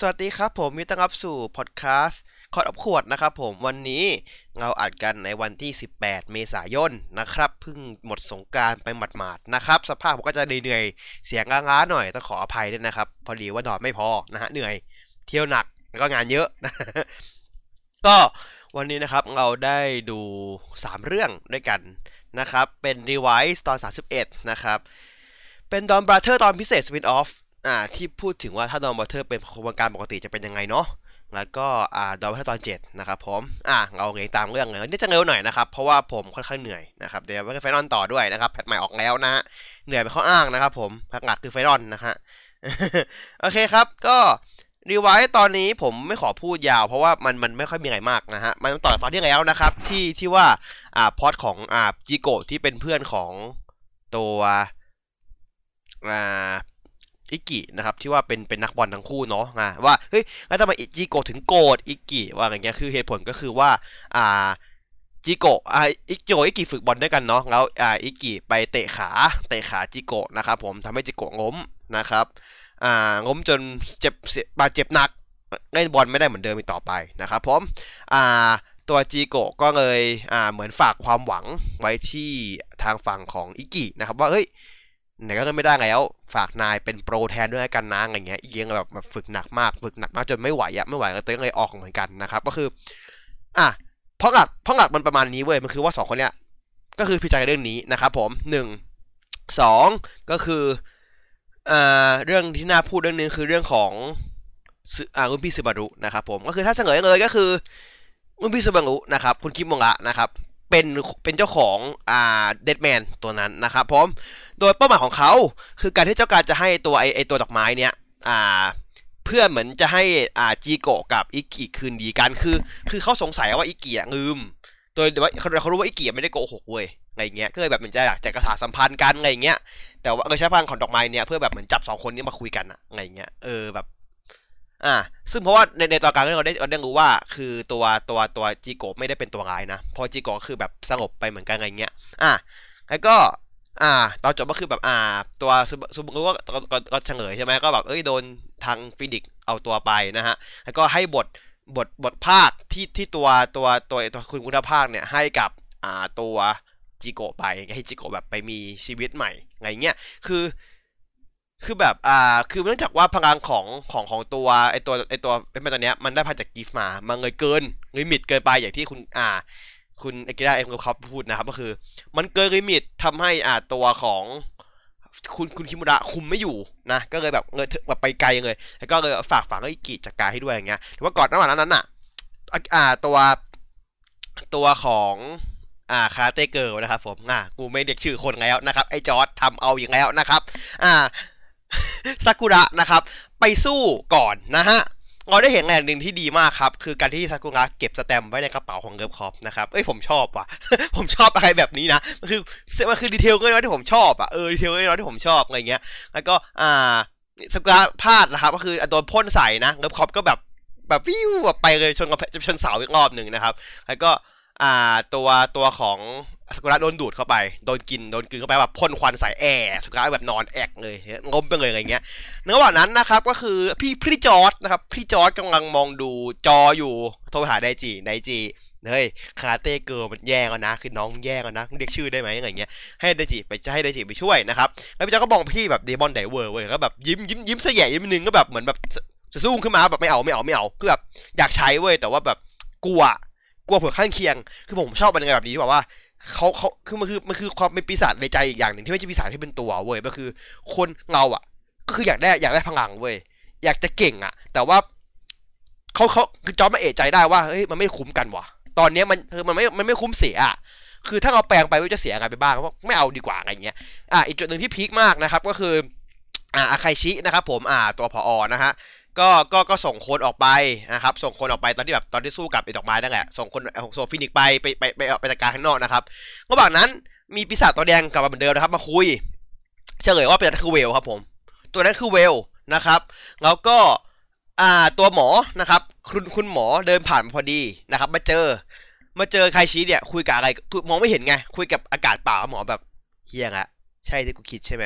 สวัสดีครับผมยินดีต้อนรับสู่พอดแคสต์คอร์ดอับขวดนะครับผมวันนี้เราอัดกันในวันที่ 18 เมษายนนะครับเพิ่งหมดสงการไปหมาดๆนะครับ สภาพผมก็จะเหนื่อยเสียงล้าๆหน่อยต้องขออภัยด้วยนะครับ พอดีว่านอนไม่พอนะฮะเหนื่อยเที่ยวหนักแล้วก็งานเยอะก็วันนี้นะครับเราได้ดู 3 เรื่องด้วยกันนะครับ เป็น Device ตอน 31 นะครับ เป็น Don Brother ตอนพิเศษ Spin Off อ่่าที่พูดถึงว่าถ้า Don Brother เป็นโครงการปกติจะเป็นยังไงเนาะแล้วก็อ่า Don Brother ตอน7นะครับผมอะเราเลยตามเรื่องเลยนี่จะเร็วหน่อยนะครับเพราะว่าผมค่อนข้างเหนื่อยนะครับเดี๋ยวไป Final ต่อด้วยนะครับ patch ใหม่ออกแล้วนะฮะเหนื่อยไปข้ออ้างนะครับผมพักหลักคือ Final นะฮะโอเคครับก็ Revice ตอนนี้ผมไม่ขอพูดยาวเพราะว่ามันมันไม่ค่อยมีอะไรมากนะฮะ มันต่อตอนที่แล้วนะครับ ที่ที่ว่าอ่าพอดของอ่าจิโกะที่เป็นเพื่อนของตัวอ่า อิกินะครับที่ว่าเป็นเป็นนักบอลทั้งคู่เนาะว่าเฮ้ยแล้วทำไมจิโกะถึงโกรธอิกิว่าอย่างเงี้ยคือเหตุผลก็คือว่าอ่าจิโกะอ่าอิโกะอิกิฝึกบอลด้วยกันเนาะแล้วอ่าอิกิไปเตะขาเตะขาจิโกะนะครับผมทำให้จิโกะล้มนะครับอ่าล้มจนเจ็บบาดเจ็บหนักเล่นบอลไม่ได้เหมือนเดิมอีกต่อไปนะครับผมอ่าตัวจีโกะก็เลยอ่าเหมือนฝากความหวังไว้ที่ทางฝั่งของอิกินะครับว่าเฮ้ย ไหนก็เล่นไม่ได้แล้ว ฝากนายเป็นโปรแทนด้วยกันนะอะไรเงี้ยอีกยังแบบแบบฝึกหนักมาก ฝึกหนักมากจนไม่ไหวอะไม่ไหวก็เลยออกเหมือนกันนะครับ ก็คือ อะเพราะหลักเพราะหลักมันประมาณนี้เว้ยมันคือว่าสองคนเนี้ยก็คือพิจารณาเรื่องนี้นะครับ ผมหนึ่งสองก็คืออ่าเรื่องที่น่าพูดเรื่องนึงคือเรื่องของอ่ารุ่นพี่ซึบารุนะครับผมก็คือถ้าเฉลยเลยก็คือรุ่นพี่ซึบารุนะครับคุณคิมมงะนะครับเป็นเป็นเจ้าของอ่าเดดแมนตัวนั้นนะครับผม โดยเป้าหมายของเขาคือการที่เจ้าการจะให้ตัวไอไอตัวดอกไม้เนี้ยอ่าเพื่อเหมือนจะให้อ่าจีโกะกับอิกิคืนดีกันคือ คือเขาสงสัยว่าอิกิอะลืม โดยว่าเขาเขารู้ว่าอิกิไม่ได้โกหกเว้ยอะไรเงี้ยก็เลยแบบมันจะอยากจะกระสาสัมพันธ์กันอะไรเงี้ยแต่ว่าเออใช้พลังของดอกไม้เนี่ยเพื่อแบบเหมือนจับสองคนนี้มาคุยกันอะอะไรเงี้ยเออแบบอ่าซึ่งเพราะว่าในในตอนกลางเราได้เราได้รู้ว่า คือตัวตัวตัวจีโกะไม่ได้เป็นตัวร้ายนะพอจีโกะคือแบบสงบไปเหมือนกันอะไรเงี้ยอะแล้วก็ อ่า ตอนจบก็คือแบบอ่า ตัวซูบุก็ก็ก็ก็เฉลยใช่ไหมก็แบบเอ้ยโดนทางฟินิกเอาตัวไปนะฮะ แล้วก็ให้บทบทบทภาคที่ที่ตัวตัวตัวตัวคุณคุณภาคเนี่ยให้กับอ่าตัวจิโกะไปให้จิโกะแบบไปมีชีวิตใหม่อะไรเงี้ยคือคือแบบ อ่า คือเนื่องจากว่าพลังของของของตัวไอตัวไอตัวเป็นตัวเนี้ยมันได้พาจาก Giff มา มันเลยเกิน limit เกินไปอย่างที่คุณอ่า คุณเอกิดาเอ็มเขาพูดนะครับ ก็คือ มันเกิน limit ทำให้อ่าตัวของคุณคุณคิมุระคุมไม่อยู่นะ ก็เลยแบบเลยแบบไปไกลเลย แล้วก็เลยฝากฝังให้อิกิจัดการให้ด้วยอย่างเงี้ยหรือว่าก่อนระหว่างนั้นน่ะอ่าตัวตัวของอ่าคาเตเกิลนะครับผมอ่ากูไม่เด็กชื่อคนแล้วนะครับ ไอจอร์ดทำเอาอย่างแล้วนะครับ อ่าซากุระนะครับ ไปสู้ก่อนนะฮะ เราได้เห็นอย่างหนึ่งที่ดีมากครับ คือการที่ซากุระเก็บสแตมไว้ในกระเป๋าของเกิร์ฟคอปนะครับ เอ้ยผมชอบว่ะ ผมชอบอะไรแบบนี้นะ มันคือมันคือดีเทลก็น้อยที่ผมชอบอะ เออดีเทลก็น้อยที่ผมชอบอะไรเงี้ย แล้วก็อ่าซากุระพลาดนะครับ ก็คือโดนพ่นใส่นะเกิร์ฟคอปก็แบบแบบวิวแบบไปเลยชนกับชนเสาอีกรอบหนึ่งนะครับ แล้วก็อ่าตัวตัวของสกุระโดนดูดเข้าไป โดนกิน โดนกินเข้าไปแบบพ่นควันใส่แอร์สกุระแบบนอนแอกเลยงมไปเลยอะไรเงี้ยในระหว่างนั้นนะครับก็คือพี่พี่จอร์ดนะครับพี่จอร์ดกำลังมองดูจออยู่โทรหาไดจีไดจีเฮ้ยคาเต้เกิร์ลมันแย่งแล้วนะ คือน้องแย่งแล้วนะเรียกชื่อได้ไหมอะไรเงี้ยให้ไดจีไปจะให้ไดจีไปช่วยนะครับแล้วพี่จอร์ดก็มองพี่แบบเดมอนไดเวอร์เว้ยก็แบบยิ้มยิ้มยิ้มเสยยิ้มนึงก็แบบเหมือนแบบจะสู้ขึ้นมาแบบไม่เอาไม่เอาไม่เอาคือแบบอยากใช้เว้ยแต่ว่าแบบกลัวกลัวผลข้างเคียง คือผมชอบมันยังไงแบบนี้ที่บอกว่า เขาเขาคือมันคือมันคือความเป็นปีศาจในใจอีกอย่างหนึ่งที่ไม่ใช่ปีศาจที่เป็นตัวเว้ยก็คือ คนเราอะ ก็คืออยากได้อยากได้พลังเว้ยอยากจะเก่งอะ แต่ว่าเขาเขาคือจอมมาเอะใจได้ว่าเฮ้ยมันไม่คุ้มกันว่ะ ตอนนี้มันคือมันไม่มันไม่คุ้มเสียอะคือถ้าเราแปลงไปว่าจะเสียอะไรไปบ้างว่าไม่เอาดีกว่าอะไรเงี้ยอะอีกจุดหนึ่งที่พีคมากนะครับ ก็คืออ่าอาคาชินะครับ ผมอ่าตัวพออนะฮะ ก็ก็ก็ส่งคนออกไปนะครับส่งคนออกไปตอนที่แบบตอนที่สู้กับไอ้ดอกไม้นั่นแหละส่งคนส่งฟินิกไปไปไปไปไปจัดการข้างนอกนะครับระหว่างนั้นมีปีศาจตัวแดงกลับมาเหมือนเดิมนะครับมาคุยเฉลยว่าเป็นนั่นคือเวลครับผมตัวนั้นคือเวลนะครับแล้วก็อ่าตัวหมอนะครับคุณคุณหมอเดินผ่านพอดีนะครับมาเจอมาเจอไครชิเนี่ยคุยกับอะไรคือมองไม่เห็นไงคุยกับอากาศเปล่าหมอแบบเฮียงอะใช่ที่กูคิดใช่ไหม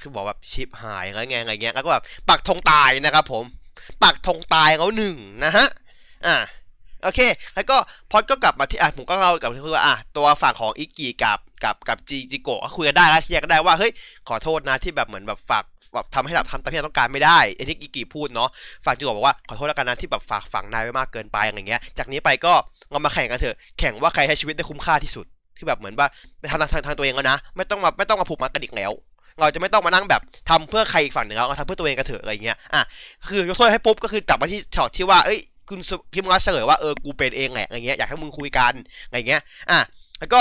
คือบอกแบบชิปหายอะไรเงี้ยอะไรเงี้ยแล้วก็แบบปักธงตายนะครับผมปักธงตายเขาหนึ่งนะฮะอ่าโอเค แล้วก็พอดก็กลับมาที่อะผมก็เล่ากับที่ว่าอะตัวฝั่งของอิก,กิกับกับกับจีจิโกะคุยกันได้แล้วเคลียร์กันได้ว่าเฮ้ยขอโทษนะที่แบบเหมือนแบบฝากแบบทำให้เราทำตามที่เราต้องการไม่ได้ไอ้ที่อิก,กิพูดเนาะฝั่งจิโกะบอกว่าขอโทษแล้วกันนะที่แบบฝากฝังนายไว้มากเกินไปอย่างเงี้ย จากนี้ไปก็เรามาแข่งกันเถอะแข่งว่าใครให้ชีวิตได้คุ้มค่าที่สุดคือแบบเหมือนว่าไปทำทางทางตัวเองแล้วนะ ไม่ต้องมาไม่ต้องมาผูกมัดกันอีกแล้ว เราจะไม่ต้องมานั่งแบบทำเพื่อใครอีกฝั่งหนึ่งแล้วเราทำเพื่อตัวเองกันเถอะอะไรเงี้ยอะคือยกโทษให้ปุ๊บก็คือกลับมาที่ช็อตที่ว่าเอ้ยคุณพิมพ์มาเฉลยว่าเออกูเป็นเองแหละอะไรเงี้ยอยากให้มึงคุยกันอะไรเงี้ยอะแล้วก็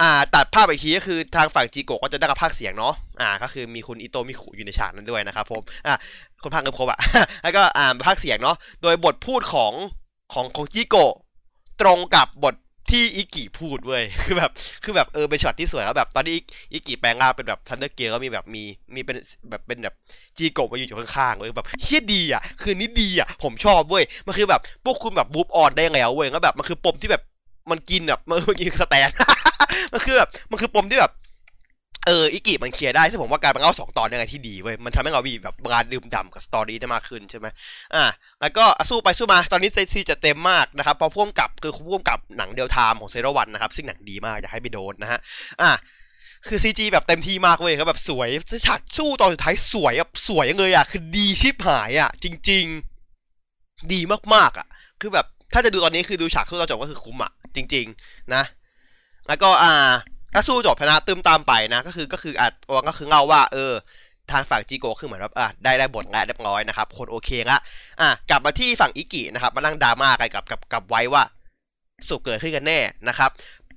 อ่าตัดภาพอีกทีก็คือทางฝั่งจีโกะก็จะได้รับภาคเสียงเนาะอ่าก็คือมีคุณอิโตมิคุอยู่ในฉากนั้นด้วยนะครับผมอะคนภาคเงินครบอะแล้วก็อ่าภาคเสียงเนาะโดยบทพูดของของของจีโกะตรงกับบท ที่อิกิพูดเว้ย คือแบบ คือแบบเออเป็นช็อตที่สวยแล้วแบบตอนนี้อิกิแปลงร่างเป็นแบบ Thunder Gale ก็มีแบบมีมีเป็นแบบเป็นแบบจีโกะมาอยู่อยู่ข้างๆเว้ยแบบเฮี้ยดีอะ คือนี่ดีอะ ผมชอบเว้ย มันคือแบบพวกคุณแบบ move on ได้แล้วเว้ยแล้วแบบมันคือปมที่แบบมันกินแบบมันมันกินสแตน มันคือแบบมันคือปมที่แบบ เอออิกิมัน clear ได้ซึ่งผมว่าการเป็นเล่าสองตอนยังไงที่ดีเว้ยมันทำให้เรามีแบบการดื่มด่ำกับ story ได้มากขึ้นใช่ไหมอะแล้วก็สู้ไปสู้มาตอนนี้เซซีจะเต็มมากนะครับพราะพ่วงกับคือพ่วงกับหนังเดียวไทม์ของเซโรวันนะครับซึ่งหนังดีมากอยากให้ไปโดนนะฮะอะคือ CG แบบเต็มที่มากเว้ยครับแบบสวยฉากสู้ตอนสุดท้ายสวยแบบสวยเลยอะคือดีชิบหายอะจริง ๆ ดีมากๆอะ คือแบบถ้าจะดูตอนนี้คือดูฉากสู้ตอนจบก็คือคุ้มอะจริง ๆ นะ แล้วก็อ่า ถ้าสู้จบชนะตึมตามไปนะ ก็คือก็คืออะตัวก็คือเงาว่า เออ ทางฝั่งจีโกคือเหมือนแบบอะได้ได้บทแล้วเรียบร้อยนะครับ คนโอเคละอะกลับมาที่ฝั่งอิกินะครับ มานั่งดราม่ากันกับกับกับไว้ว่าสุปเกิดขึ้นกันแน่นะครับ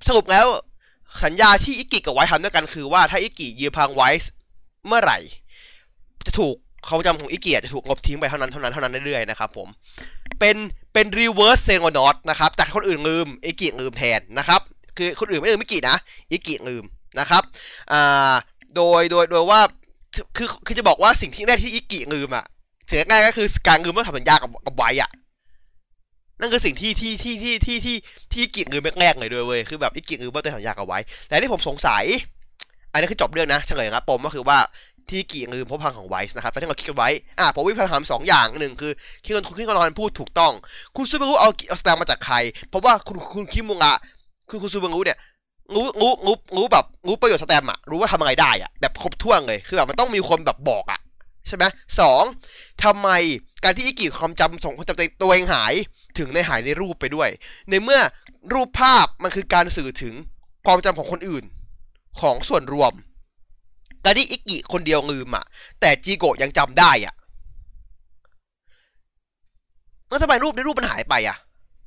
สรุปแล้วสัญญาที่อิกิกับไว้ทำด้วยกันคือว่าถ้าอิกิยืมพังไว้เมื่อไหร่ จะถูกความจำของอิกิจะถูกลบทิ้งไปเท่านั้นเท่านั้นเท่านั้นเรื่อยๆนะครับผมเป็นเป็นรีเวิร์สเซงอนอตนะครับจากคนอื่นลืมอิกิลืมแทนนะครับ คือคนอื่นไม่ลืมอิกินะอิกิลืมนะครับอ่าโดยโดยโดยว่าคือคือจะบอกว่าสิ่งที่แรกที่อิกิลืมอะเสียง่ายก็คือการลืมเมื่อทำสัญญากับกับไว้อะนั่นคือสิ่งที่ที่ที่ที่ที่ที่ที่อิกิลืมแรกๆเลยด้วยเว้ยคือแบบอิกิลืมเมื่อตัวสัญญากับไว้ แต่ที่ผมสงสัย อันนี้คือจบเรื่องนะเฉลยครับปมก็คือว่าที่กี่ลืมเพราะพังของไวส์นะครับตอนที่เราคิดกันไว้อ่าผมวิพากษ์ถามสองอย่างหนึ่งคือคิดกันคิดกันนอนพูดถูกต้อง คุณซูเปอร์รู้เอาเอาสแตมมาจากใคร เพราะว่าคุณคุณคิมุงะ คือคุณซูเปอร์รู้เนี่ยรู้รู้รู้รู้แบบรู้ประโยชน์สแตมอะรู้ว่าทำอะไรได้อะแบบครบถ้วนเลยคือแบบมันต้องมีคนแบบบอกอะใช่ไหมสองทำไมการที่อิกิความจำส่งความจำตัวเองหายถึงในหายในรูปไปด้วย ในเมื่อรูปภาพมันคือการสื่อถึงความจำของคนอื่น ของส่วนรวม การที่อิกิคนเดียวลืมอะแต่จีโกะยังจำได้อะแล้วทำไมรูปในรูปมันหายไปอะ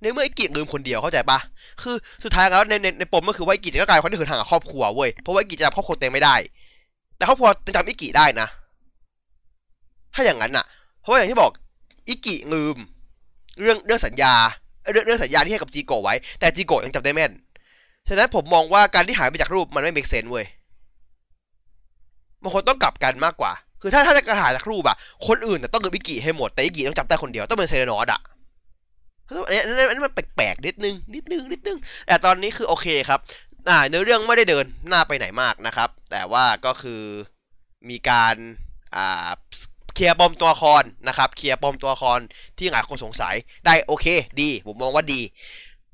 ในเมื่อไอิกิลืมคนเดียวเข้าใจปะคือสุดท้ายแล้วในในในปมก็คือว่าไอิกิจะกลายเป็นคนที่เหินห่างกับครอบครัวเว้ยเพราะว่าไอิกิจะจำครอบครัวตัวเองไม่ได้ แต่ครอบครัวจะจำอิกิได้นะ ถ้าอย่างนั้นอะ เพราะว่าอย่างที่บอกอิกิลืม เรื่องเรื่องสัญญาเรื่องเรื่องสัญญาที่ให้กับจีโกะไว้ แต่จีโกะยังจำได้แม่นฉะนั้นผมมองว่าการที่หายไปจากรูปมันไม่ make sense เว้ยมันควรต้องกลับกันมากกว่า คือถ้าถ้าจะหายจากรูปอะคนอื่นต้องลืมอิกิให้หมด แต่อิกิต้องจำได้คนเดียว ต้องเป็นเซเรนอสอะ อันนี้อันนี้อันนี้มันแปลกๆนิดนึงนิดนึงนิดนึงแต่ตอนนี้คือโอเคครับอ่าเนื้อเรื่องไม่ได้เดินหน้าไปไหนมากนะครับ แต่ว่าก็คือมีการอ่าเคลียร์ปมตัวละครนะครับเคลียร์ปมตัวละครที่หลายคนสงสัยได้โอเค ดี ผมมองว่าดี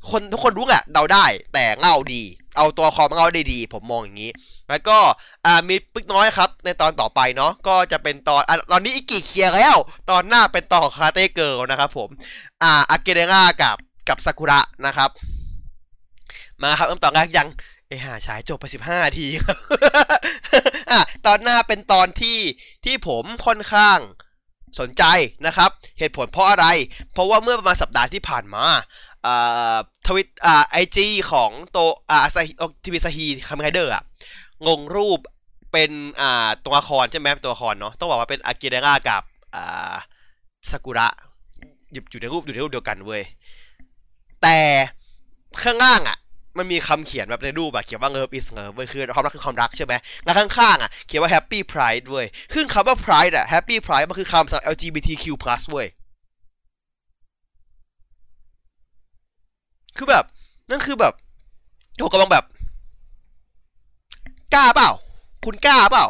คนทุกคนรู้แหละเดาได้แต่เงาดี เอาตัวครมเงาได้ดี ผมมองอย่างนี้ แล้วก็อ่ามีปึ๊กน้อยครับ ในตอนต่อไปเนาะก็จะเป็นตอนอะตอนนี้อิกิเคลียร์แล้ว ตอนหน้าเป็นตอนของคาเต้เกิลนะครับผมอ่าอาเกเดง่ากับกับซากุระนะครับ มาครับเริ่มตอนแรกยังเอ้ห่าฉายจบไปสิบห้าทีครับอะตอนหน้าเป็นตอนที่ที่ผมค่อนข้างสนใจนะครับ เหตุผลเพราะอะไร เพราะว่าเมื่อประมาณสัปดาห์ที่ผ่านมาอ่า ทวิตอ่าไอจีของโตเอะอาซาฮิทีวีอาซาฮีคาเมนไรเดอร์อะงงรูปเป็นอ่าตัวละครใช่ไหมตัวละครเนาะต้องบอกว่าเป็นอากิเลร่ากับอ่าซากุระอยู่อยู่ในรูปอยู่ในรูปเดียวกันเว้ยแต่ข้างล่างอะมันมีคำเขียนแบบในรูปอะเขียนว่า love is love เว้ยคือความรักคือความรักใช่ไหมแล้วข้างๆอะเขียนว่า happy pride เว้ยซึ่งคำว่า pride อะ happy pride มันคือคำสำหรับ LGBTQ+ เว้ย คือแบบ นั่นคือแบบโหกำลังแบบ กล้าเปล่า คุณกล้าเปล่า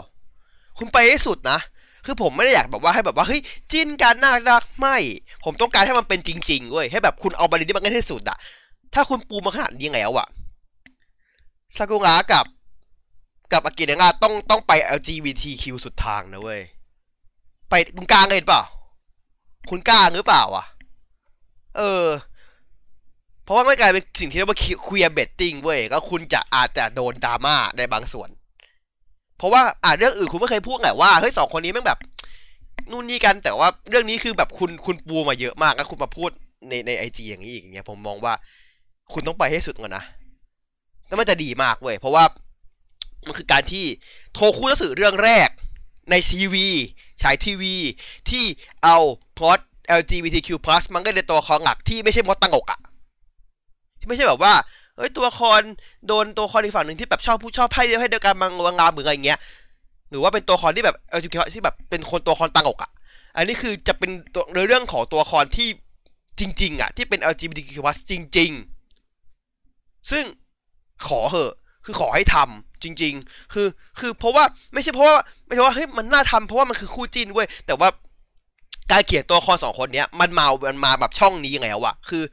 คุณไปให้สุดนะ คือผมไม่ได้อยากแบบว่าให้แบบว่าเฮ้ยจิ้นกันน่ารักไม่ ผมต้องการให้มันเป็นจริงๆเว้ยให้แบบคุณเอาบาลีนี้มากันให้สุดอะถ้าคุณปูมาขนาดนี้แล้วอะซากุระกับ กับอากิเนะงาต้องต้องไป LGBTQ สุดทางนะเว้ยไปคุณกลางเห็นเปล่า คุณกล้าหรือเปล่าอะ เออ เพราะว่าไม่กลายเป็นสิ่งที่เรียกว่า queerbaiting เว้ยก็คุณจะอาจจะโดนดราม่าในบางส่วน เพราะว่าอ่าเรื่องอื่นคุณไม่เคยพูดไงว่าเฮ้ยสองคนนี้แม่งแบบนู่นนี่กันแต่ว่าเรื่องนี้คือแบบคุณคุณปูมาเยอะมากแล้วคุณมาพูดในในไอจีอย่างนี้อีกอย่างเงี้ยผมมองว่า คุณต้องไปให้สุดก่อนนะแล้วมันจะดีมากเว้ยเพราะว่ามันคือการที่โทรคู่หนังสือเรื่องแรกในทีวีฉายทีวี ที่เอาพอด LGBTQ+ มันก็ในตัวคอหลักที่ไม่ใช่มดตังอกอะ ไม่ใช่แบบว่าเฮ้ยตัวละครโดนตัวละครอีกฝั่งหนึ่งที่แบบชอบผู้ชอบให้ให้เดียวกันมังงามหมืออะไรเงี้ยหรือว่าเป็นตัวละครที่แบบ LGBT ที่แบบเป็นคนตัวละครตังอกอะอันนี้คือจะเป็นตัวเรื่องของตัวละครที่จริง ๆอะที่เป็น LGBTQ+ จริง ๆ ซึ่งขอเหอะ คือขอให้ทำจริง ๆ คือคือเพราะว่าไม่ใช่เพราะว่าไม่ใช่ว่าเฮ้ยมันน่าทำเพราะว่ามันคือคู่จิ้นเว้ยแต่ว่าการเขียนตัวละครสองคนเนี้ยมันมา มันมาแบบช่องนี้ยังไงวะคือ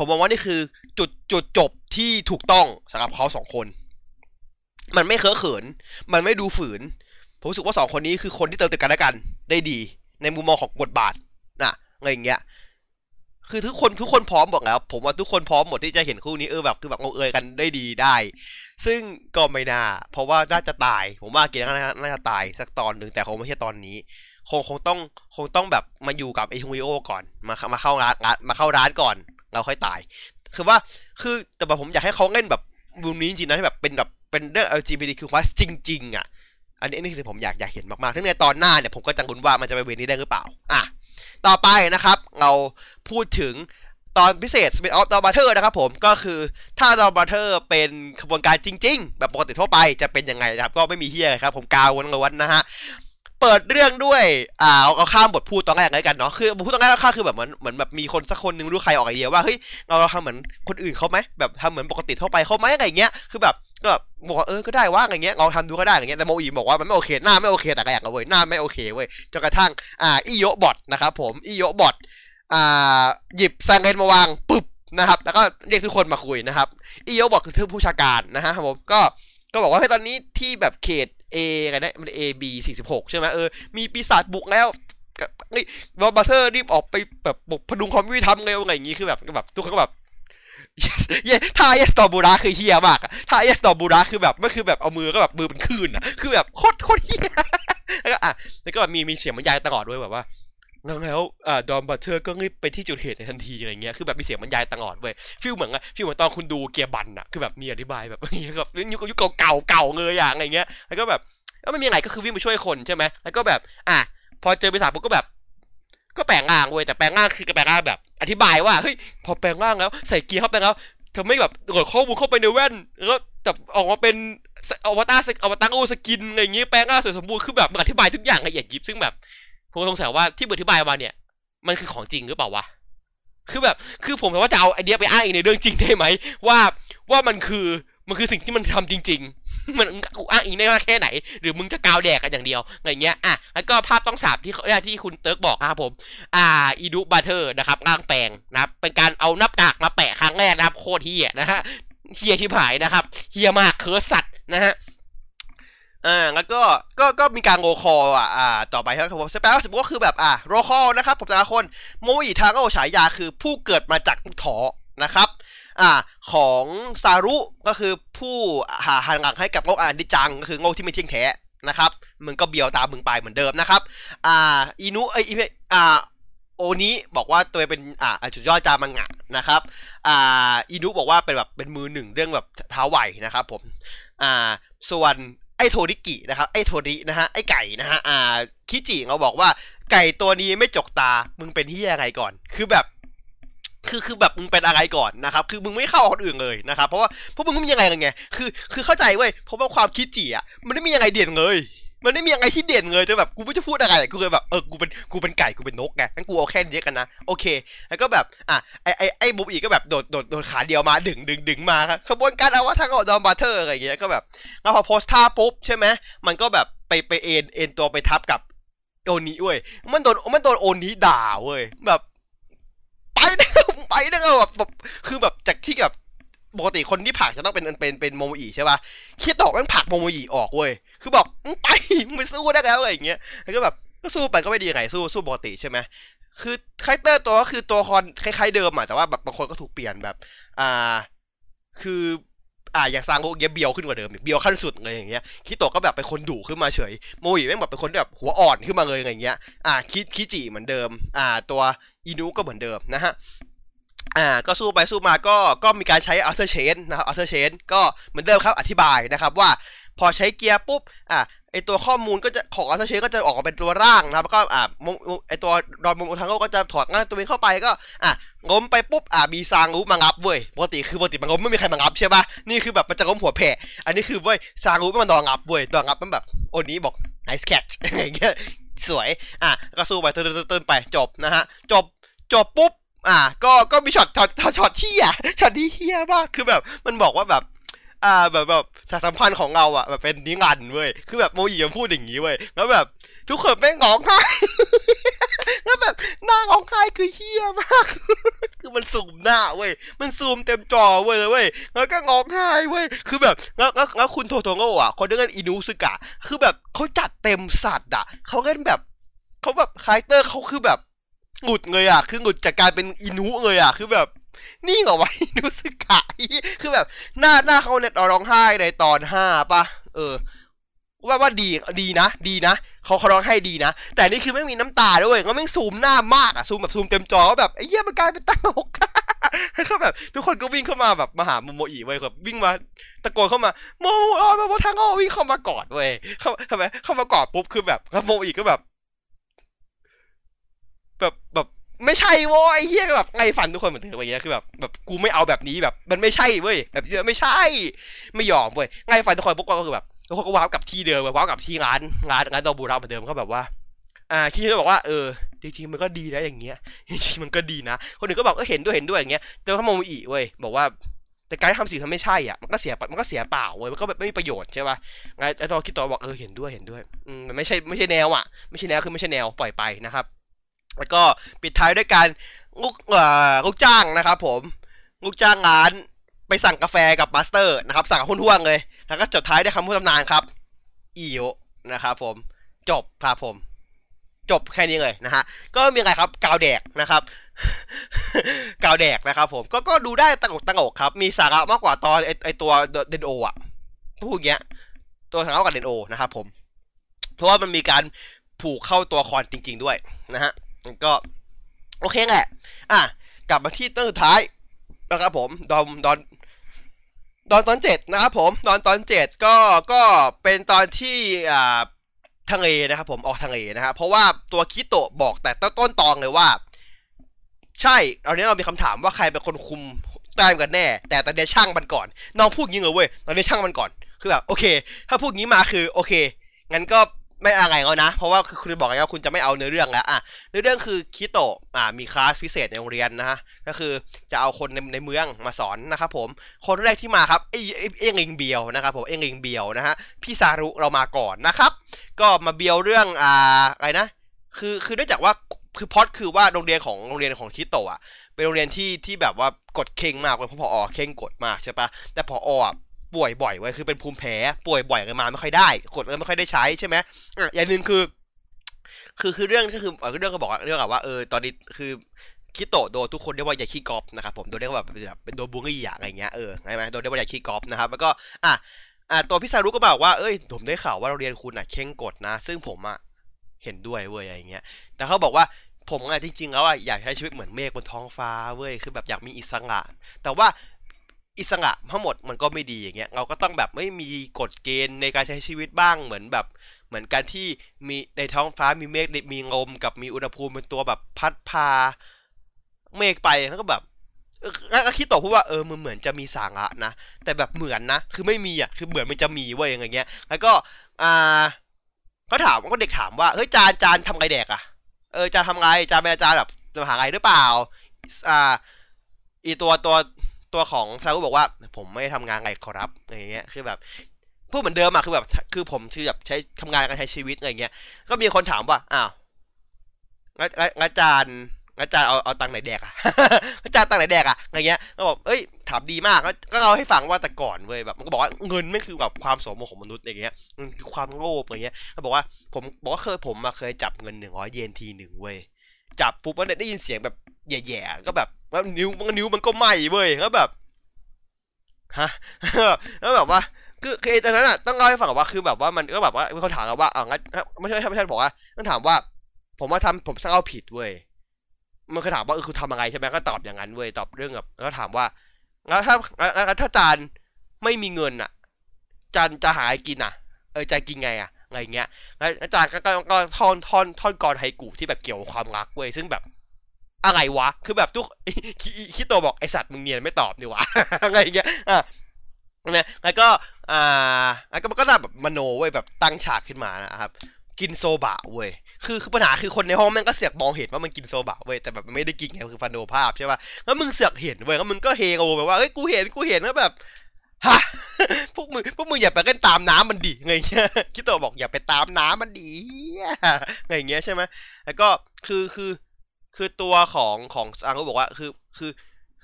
ผมมองว่านี่คือจุดจุดจบที่ถูกต้องสำหรับเขาสองคน มันไม่เคอะเขิน มันไม่ดูฝืน ผมรู้สึกว่าสองคนนี้คือคนที่เติมเต็มกันและกัน ได้ดี ในมุมมองของบทบาทนะอะไรอย่างเงี้ย คือทุกคนทุกคนพร้อมบอกแล้ว ผมว่าทุกคนพร้อมหมดที่จะเห็นคู่นี้เออแบบคือแบบเอาเอยกันได้ดีได้ ซึ่งก็ไม่น่า เพราะว่าน่าจะตาย ผมว่าเกียร์น่าจะตายสักตอนหนึ่งแต่คงไม่ใช่ตอนนี้คงคงต้องคงต้องแบบมาอยู่กับไอฮุยโอก่อนมามาเข้าร้านมาเข้าร้านก่อน เราค่อยตาย คือว่าคือแต่แบบผมอยากให้เขาเล่นแบบมุมนี้จริงๆนะที่แบบเป็นแบบเป็นเรื่อง LGBTQ+ จริงๆอะอันนี้นี่คือผมอยากอยากเห็นมากๆทั้งในตอนหน้าเนี่ยผมก็จะลุ้นว่ามันจะไป way นี้ได้หรือเปล่า อะ ต่อไปนะครับ เราพูดถึงตอนพิเศษ Spin off ดอบัตเทอร์นะครับผมก็คือถ้า Donbrothers เป็นขบวนการจริง ๆ แบบปกติทั่วไปจะเป็นยังไงนะครับ ก็ไม่มีเหี้ยครับผมกาวล้วนล้วนนะฮะ เปิดเรื่องด้วย อ่าเอาข้ามบทพูดตอนแรกเลยกันเนาะ คือบทพูดตอนแรกข้าคือแบบเหมือนเหมือนแบบมีคนสักคนนึงรู้ใครออกไอเดียว่า เฮ้ย เราเราทำเหมือนคนอื่นเขาไหมแบบทำเหมือนปกติทั่วไปเขาไหมอะไรเงี้ย คือแบบก็แบบบอกว่าเออ ก็ได้ว่าอะไรเงี้ยเราทำดูก็ได้อะไรเงี้ย แต่โมอีบอกว่ามันไม่โอเค หน้าไม่โอเคแต่ก็อยากเอาเว้ย หน้าไม่โอเคเว้ย จนกระทั่ง อ่าอีโยบอทนะครับผมอีโยบอท อ่า หยิบซังเกนมาวางปึ๊บนะครับ แล้วก็เรียกทุกคนมาคุยนะครับอีโยบอกคือท่ผู้ชาการนะฮะผม ก็ ก็บอกว่าให้ตอนนี้ที่แบบเขต A กันนะมัน A B 46 ใช่ไหมเออ มีปีศาจบุกแล้วนี่วอลบัตเตอร์รีบออกไปแบบปกพดุงความยุติธรรมเร็วอะไรอย่างงี้คือแบบแบบทุกคนก็แบบเยท่าเยสตอบูราคือเฮียมากอะถ้าเยสตอบูราคือแบบไม่คือแบบเอามือก็แบบมือเป็นคลื่นอะคือแบบโคตรโคตรเฮียแล้วก็อะแล้วก็แบบมีมีเสียงบรรยายตลอดด้วยแบบว่า แล้วอ่าดอมบัตเตอร์ก็รีบไปที่จุดเหตุในทันทีอะไรเงี้ย คือแบบมีเสียงบรรยายตลอดเว้ย ฟิลเหมือนอะฟิลเหมือนตอนคุณดูเกียร์บันอะคือแบบมีอธิบายแบบนี้แบบยุคยุคเก่าเก่าเลยอย่างอะไรเงี้ย แล้วก็แบบแล้วไม่มีอะไรก็คือวิ่งไปช่วยคนใช่ไหมแล้วก็แบบ อะ พอเจอปีศาจปุ๊บก็แบบ ก็แปลงร่างเว้ย แต่แปลงร่างคือแปลงร่างแบบ อธิบายว่า เฮ้ย พอแปลงร่างแล้วใส่เกียร์เข้าไปแล้วเธอไม่แบบกดข้อมูลเข้าไปในแว่น แล้วแบบออกมาเป็นอวตารอวตารโอสกินอะไรอย่างงี้แปลงร่างสวยสมบูรณ์ คือแบบอธิบายทุกอย่างละเอียดยิบ ซึ่งแบบ ผมสงสัยว่าที่บอธิบายมาเนี่ย มันคือของจริงหรือเปล่าวะคือแบบคือผมว่าจะเอาไอเดียไปอ้างอีกในเรื่องจริงได้ไหมว่าว่ามันคือมันคือสิ่งที่มันทำจริง ๆ มันกูอ้างอิงได้มากแค่ไหน หรือมึงจะกาวแดกกันอย่างเดียวอะไรเงี้ยอะแล้วก็ภาพต้องสาบที่ที่คุณเติร์กบอกครับผม อ่าอีดูบัตเทอร์นะครับร่างแปลงนะครับเป็นการเอานับกากมาแปะครั้งแรกนะครับโคตรเฮียนะฮะเฮียที่ผายนะครับเฮียมากเคิร์สัตว์นะฮะ อ่าแล้วก็ก็ก็มีการโรคออะอ่าต่อไปครับผมสเปลสิบก็คือแบบอ่าโรคอนะครับผมแต่ละคนโมอิทางโอฉายาคือผู้เกิดมาจากลูกถอนะครับอ่าของซารุก็คือผู้หาหันหลังให้กับโลกอานิจังก็คือโง่ที่ไม่จริงแท้นะครับมึงก็เบียวตามมึงไปเหมือนเดิมนะครับอ่าอินุเอ้ยอ่าโอนี้บอกว่าตัวเป็นอ่าจุดยอดจามังงะนะครับอ่าอินุบอกว่าเป็นแบบเป็นมือหนึ่งเรื่องแบบเท้าไหวนะครับผมอ่าส่วน ไอโทริกินะครับไอโทรินะฮะไอไก่นะฮะอ่าคิจิเขาบอกว่าไก่ตัวนี้ไม่จกตามึงเป็นที่อะไรก่อน คือแบบคือคือแบบมึงเป็นอะไรก่อนนะครับ คือมึงไม่เข้าคนอื่นเลยนะครับ เพราะว่าพวกมึงไม่มียังไงกันไง คือคือเข้าใจเว้ย เพราะว่าความคิดจีอะมันไม่มียังไงเด่นเลย มันไม่มียังไงที่เด่นเลยจะแบบกูไม่จะพูดอะไรกูเลยแบบเออกูเป็นกูเป็นไก่กูเป็นนกไงงั้นกูเอาแค่นี้กันนะโอเค แล้วก็แบบอะไอไอไอบุบอีก็แบบโดดโดดโดดขาเดียวมาดึงดึงดึงมาครับขบวนการเอาว่าทางออกดอมบัตเตอร์อะไรอย่างเงี้ยก็แบบแล้วพอโพสท่าปุ๊บใช่ไหมมันก็แบบไปไปเอ็นเอ็นตัวไปทับกับโอนี้เว้ยมันโดนมันโดนโอนี้ด่าเว้ยแบบไปนะไปนะแบบแบบคือแบบจากที่แบบปกติคนที่ผักจะต้องเป็นเป็นเป็นโมโมอีใช่ป่ะคิดตอกม่งผลักโมโมอีออกเว้ย คือบอกไปมึงไปสู้ได้แล้วอะไรอย่างเงี้ยแล้วก็แบบก็สู้ไปก็ไม่ดียังไงสู้สู้ปกติใช่ไหมคือคาแรคเตอร์ตัวก็คือตัวคอนคล้ายๆเดิมอะแต่ว่าแบบบางคนก็ถูกเปลี่ยนแบบ อ่า คืออ่าอย่างซางโกเงี้ยเบียวขึ้นกว่าเดิมอีกเบียวขั้นสุดเลยอย่างเงี้ยคิโตะก็แบบเป็นคนดุขึ้นมาเฉยโมอิแม่งแบบเป็นคนแบบหัวอ่อนขึ้นมาเลยอย่างเงี้ยอ่าคิคิจิเหมือนเดิม อ่า ตัวอินุก็เหมือนเดิมนะฮะอ่าก็สู้ไปสู้มาก็ก็มีการใช้อัลเทอร์เชนนะครับอัลเทอร์เชนก็เหมือนเดิมครับอธิบายนะครับว่า พอใช้เกียร์ปุ๊บอ่าไอตัวข้อมูลก็จะของอัลเทอร์เชก็จะออกมาเป็นตัวร่างนะครับแล้วก็อ่าไอตัวดอนมงทังโกก็จะถอดงายตัวเองเข้าไปก็อ่าง้มไปปุ๊บอ่ามีซางรู้มางับเว้ยปกติคือปกติมันง้มไม่มีใครมางับใช่ปะนี่คือแบบมันจะง้มหัวแผ่อันนี้คือเว้ยซางรู้มันนอนงับเว้ยนอนงับมันแบบโอนี้บอก nice catch อย่างเงี้ยสวยอะก็สู้ไปเตินๆไปจบนะฮะจบจบปุ๊บอะก็ก็มีช็อตช็อตช็อตที่อะช็อตที่เฮี้ยมากคือแบบมันบอกว่าแบบ อ่าแบบแบบสายสัมพันธ์ของเราอะแบบเป็นนิรันเว้ยคือแบบโมยิมันพูดอย่างนี้เว้ยแล้วแบบทุกคนแม่งร้องไห้แล้วแบบหน้าร้องไห้คือเฮี้ยมาก คือมันซูมหน้าเว้ยมันซูมเต็มจอเว้ยเลยเว้ยแล้วก็ร้องไห้เว้ยคือแบบแล้วแล้วแล้วคุณโทโทโง่อะคนเล่นอินูซึกะคือแบบเขาจัดเต็มสัตว์อะเขาเล่นแบบเขาแบบคาแรคเตอร์เขาคือแบบหงุดเลยอะ คือหงุดจากการเป็นอินูเลยอะ คือแบบ นี่เหรอวะนูซึกะคือแบบหน้าหน้าเขาเนี่ยร้องไห้ในตอนห้าป่ะ เออ ว่าว่าดีดีนะ ดีนะเขาเขาร้องให้ดีนะ แต่นี่คือไม่มีน้ำตาด้วยก็ไม่ซูมหน้ามากอะซูมแบบซูมเต็มจอแบบไอ้เหี้ยมันกลายเป็นตั้งหกก็แบบทุกคนก็วิ่งเข้ามาแบบมาหาโมโมอีเว้ยแบบวิ่งมาตะโกนเข้ามาโมโมโมโมทางอ้วิ่งเข้ามากอดเว้ยเข้าทำไมเข้ามากอดปุ๊บคือแบบแล้วโมอีก็แบบ แบบแบบ ไม่ใช่โว้ยไอ้เหี้ยแบบไงฝันทุกคนเหมือนเดิมอย่างเงี้ยคือแบบแบบกูไม่เอาแบบนี้แบบ มันไม่ใช่เว้ยแบบนี้ไม่ใช่ ไม่ยอมเว้ยไงฝันทุกคนปุ๊บก็คือแบบทุกคนก็ว้าวกับที่เดิมว้าวกับที่ร้านร้านร้านดอบูราเหมือนเดิมก็แบบว่าอ่าคิดบอกว่าเออจริงๆมันก็ดีนะอย่างเงี้ยจริงๆมันก็ดีนะ คนอื่นก็บอกเออเห็นด้วยเห็นด้วยอย่างเงี้ยแต่ถ้ามองอีเว้ยบอกว่าแต่การทำสิ่งที่ไม่ใช่อะมันก็เสียมันก็เสียเปล่าเว้ยมันก็แบบไม่มีประโยชน์ใช่ป่ะไงไอ้ตัวคิดตัวบอกเออเห็นด้วยเห็นด้วยอืมมันไม่ใช่ไม่ใช่แนวอะไม่ใช่แนวคือไม่ใช่แนวปล่อยไปนะครับ แล้วก็ปิดท้ายด้วยการลูกลูกจ้างนะครับผมลูกจ้างงานไปสั่งกาแฟกับมาสเตอร์นะครับ สั่งหุ้นห่วงเลย แล้วก็จดท้ายด้วยคำพูดตำนานครับอีโอนะครับผม จบครับผม จบแค่นี้เลยนะฮะ ก็มีอะไรครับกาวแดกนะครับกาวแดกนะครับผม ก็ก็ดูได้ตั้งอกตั้งอกครับ มีสาระมากกว่าตอนไอไอตัวเดนโออะพูดเงี้ย ตัวสาระกับเดนโอนะครับผม เพราะว่ามันมีการผูกเข้าตัวคอนจริง ๆ ด้วยนะฮะ ก็โอเคแหละ อะ กลับมาที่ต้นสุดท้ายนะครับผม ดอนดอนดอนตอนเจ็ดนะครับผม ดอนตอนเจ็ดก็ ก็เป็นตอนที่ อ่า ทางเอนะครับผม ออกทางเอนะฮะเพราะว่าตัวคิโตะบอกแต่ต้นตองเลยว่า ใช่ตอนนี้เรามีคำถามว่าใครเป็นคนคุมแต้มกันแน่ แต่ตอนนี้ช่างมันก่อน น้องพูดงี้เลยเว้ย ตอนนี้ช่างมันก่อน คือแบบโอเค ถ้าพูดงี้มาคือโอเค งั้นก็ ไม่อะไรแล้วนะ เพราะว่าคือคุณบอกไงว่าคุณจะไม่เอาเนื้อเรื่องแล้วอะเนื้อเรื่องคือคิโตะอ่ามีคลาสพิเศษในโรงเรียนนะฮะก็คือจะเอาคนในในเมืองมาสอนนะครับผมคนแรกที่มาครับเอ้เอ้งลิงเบียวนะครับผมเอ้งลิงเบียวนะฮะพี่ซารุเรามาก่อนนะครับ ก็มาเบียวเรื่องอ่าอะไรนะ คือคือเนื่องจากว่าคือพอดคือว่าโรงเรียนของโรงเรียนของคิโตะอะเป็นโรงเรียนที่ที่แบบว่ากดเข่งมากเลยเพราะพอเข่งกดมากใช่ปะแต่พออะ ป่วยบ่อยเว้ยคือเป็นภูมิแพ้ป่วยบ่อยกันมาไม่ค่อยได้ กดเลยไม่ค่อยได้ใช้ใช่ไหมอะอย่างหนึ่งคือ คือคือเรื่องก็คือเรื่องก็บอกเรื่องว่าเออตอนนี้คือคิโตโดทุกคนเรียกว่าย่าขี้กอฟนะครับผมโดนเรียกว่าแบบเป็นโดนบูลลี่อะไรเงี้ยเออใช่ไหมโดนเรียกว่าย่าขี้กอฟนะครับแล้วก็อะอะตัวพี่ซารุก็บอกว่าเอ้ยผมได้ข่าวว่าโรงเรียนคุณอะเข่งกดนะ ซึ่งผมอะเห็นด้วยเว้ยอะไรเงี้ย แต่เขาบอกว่าผมอะจริงๆแล้วอะอยากใช้ชีวิตเหมือนเมฆบนท้องฟ้าเว้ยคือแบบอยากมีอิสระ แต่ว่า อิสระทั้งหมดมันก็ไม่ดีอย่างเงี้ยเราก็ต้องแบบไม่มีกฎเกณฑ์ในการใช้ชีวิตบ้างเหมือนแบบ เหมือนการที่มีในท้องฟ้ามีเมฆมีลมกับมีอุณหภูมิเป็นตัวแบบพัดพา เมฆไปแล้วก็แบบก็คิดต่อพูดว่าเออมันเหมือนจะมีสาระนะ แต่แบบเหมือนนะ คือไม่มีอะคือเหมือนมันจะมีเว้ยอย่างเงี้ย แล้วก็อ่าเขาถามก็เด็กถามว่าเฮ้ยจานจานทำไงแดกอะเออจานทำไงจานเป็นอาจารย์แบบจะหาไงหรือเปล่า อ่า อีตัวตัว ตัวของซารุบอกว่า ผมไม่ทำงานไงครับอย่างเงี้ยคือแบบพูดเหมือนเดิมอะคือแบบ คือผมคือแบบใช้ทำงานการใช้ชีวิตอะไรเงี้ย ก็มีคนถามว่าอ้าวงั้นอาจารย์อาจารย์เอาเอาตังไหนแดกอะอาจารย์ตังไหนแดกอะอะไรเงี้ยก็บอกเอ้ยถามดีมากก็เราให้ฟังว่าแต่ก่อนเว้ยแบบมันก็บอกว่าเงินไม่คือแบบความสมมติของมนุษย์อย่างเงี้ยมันคือความโง่อะไรเงี้ยเขาบอกว่าผมบอกว่าเคยผมมาเคยจับเงินหนึ่งร้อยเยนทีหนึ่งเว้ย จับปุ๊บมันได้ยินเสียงแบบแย่ๆก็แบบว่านิ้วมันนิ้วมันก็ไหม้เว้ยแล้วแบบฮะแล้วแบบว่าคือคือตอนนั้นอะต้องเล่าให้ฟังว่าคือแบบว่ามันก็แบบว่าเขาถามว่าอ่างั้นไม่ใช่ไม่ใช่บอกว่าต้องถามว่า ผมว่าทำผมสร้างเอาผิดเว้ยมันเคยถามว่าเออคุณทำอะไรใช่ไหมก็ตอบอย่างนั้นเว้ยตอบเรื่องแบบแล้วถามว่าแล้วถ้าแล้วถ้าจานไม่มีเงินอะจานจะหาอะไรกินอะ เออจะกินไงอะ อะไรเงี้ยแล้วอาจารย์ก็ก็ท่อนท่อนท่อนกรไฮกูที่แบบเกี่ยวความรักเว้ยซึ่งแบบอะไรวะ คือแบบทุกคิดตัวบอกไอสัตว์มึงเนียนไม่ตอบดีวะอะไรเงี้ยอะนะแล้วก็อ่าแล้วก็มันก็แบบมโนเว้ยแบบตั้งฉากขึ้นมานะครับกินโซบะเว้ย คือคือปัญหาคือคนในห้องแม่งก็เสือกมองเห็นว่ามันกินโซบะเว้ย แต่แบบไม่ได้กินไงคือฟันโดภาพใช่ป่ะ แล้วมึงเสือกเห็นเว้ยแล้วมึงก็เฮโอแบบว่า เฮ้ยกูเห็นกูเห็นแล้วแบบ ฮะพวกมึงพวกมึงอย่าไปเล่นตามน้ำมันดิไงเงี้ยคิดตัวบอกอย่าไปตามน้ำมันดิไงเงี้ยใช่ไหมแล้วก็คือคือคือตัวของของอังก็บอกว่าคือคือ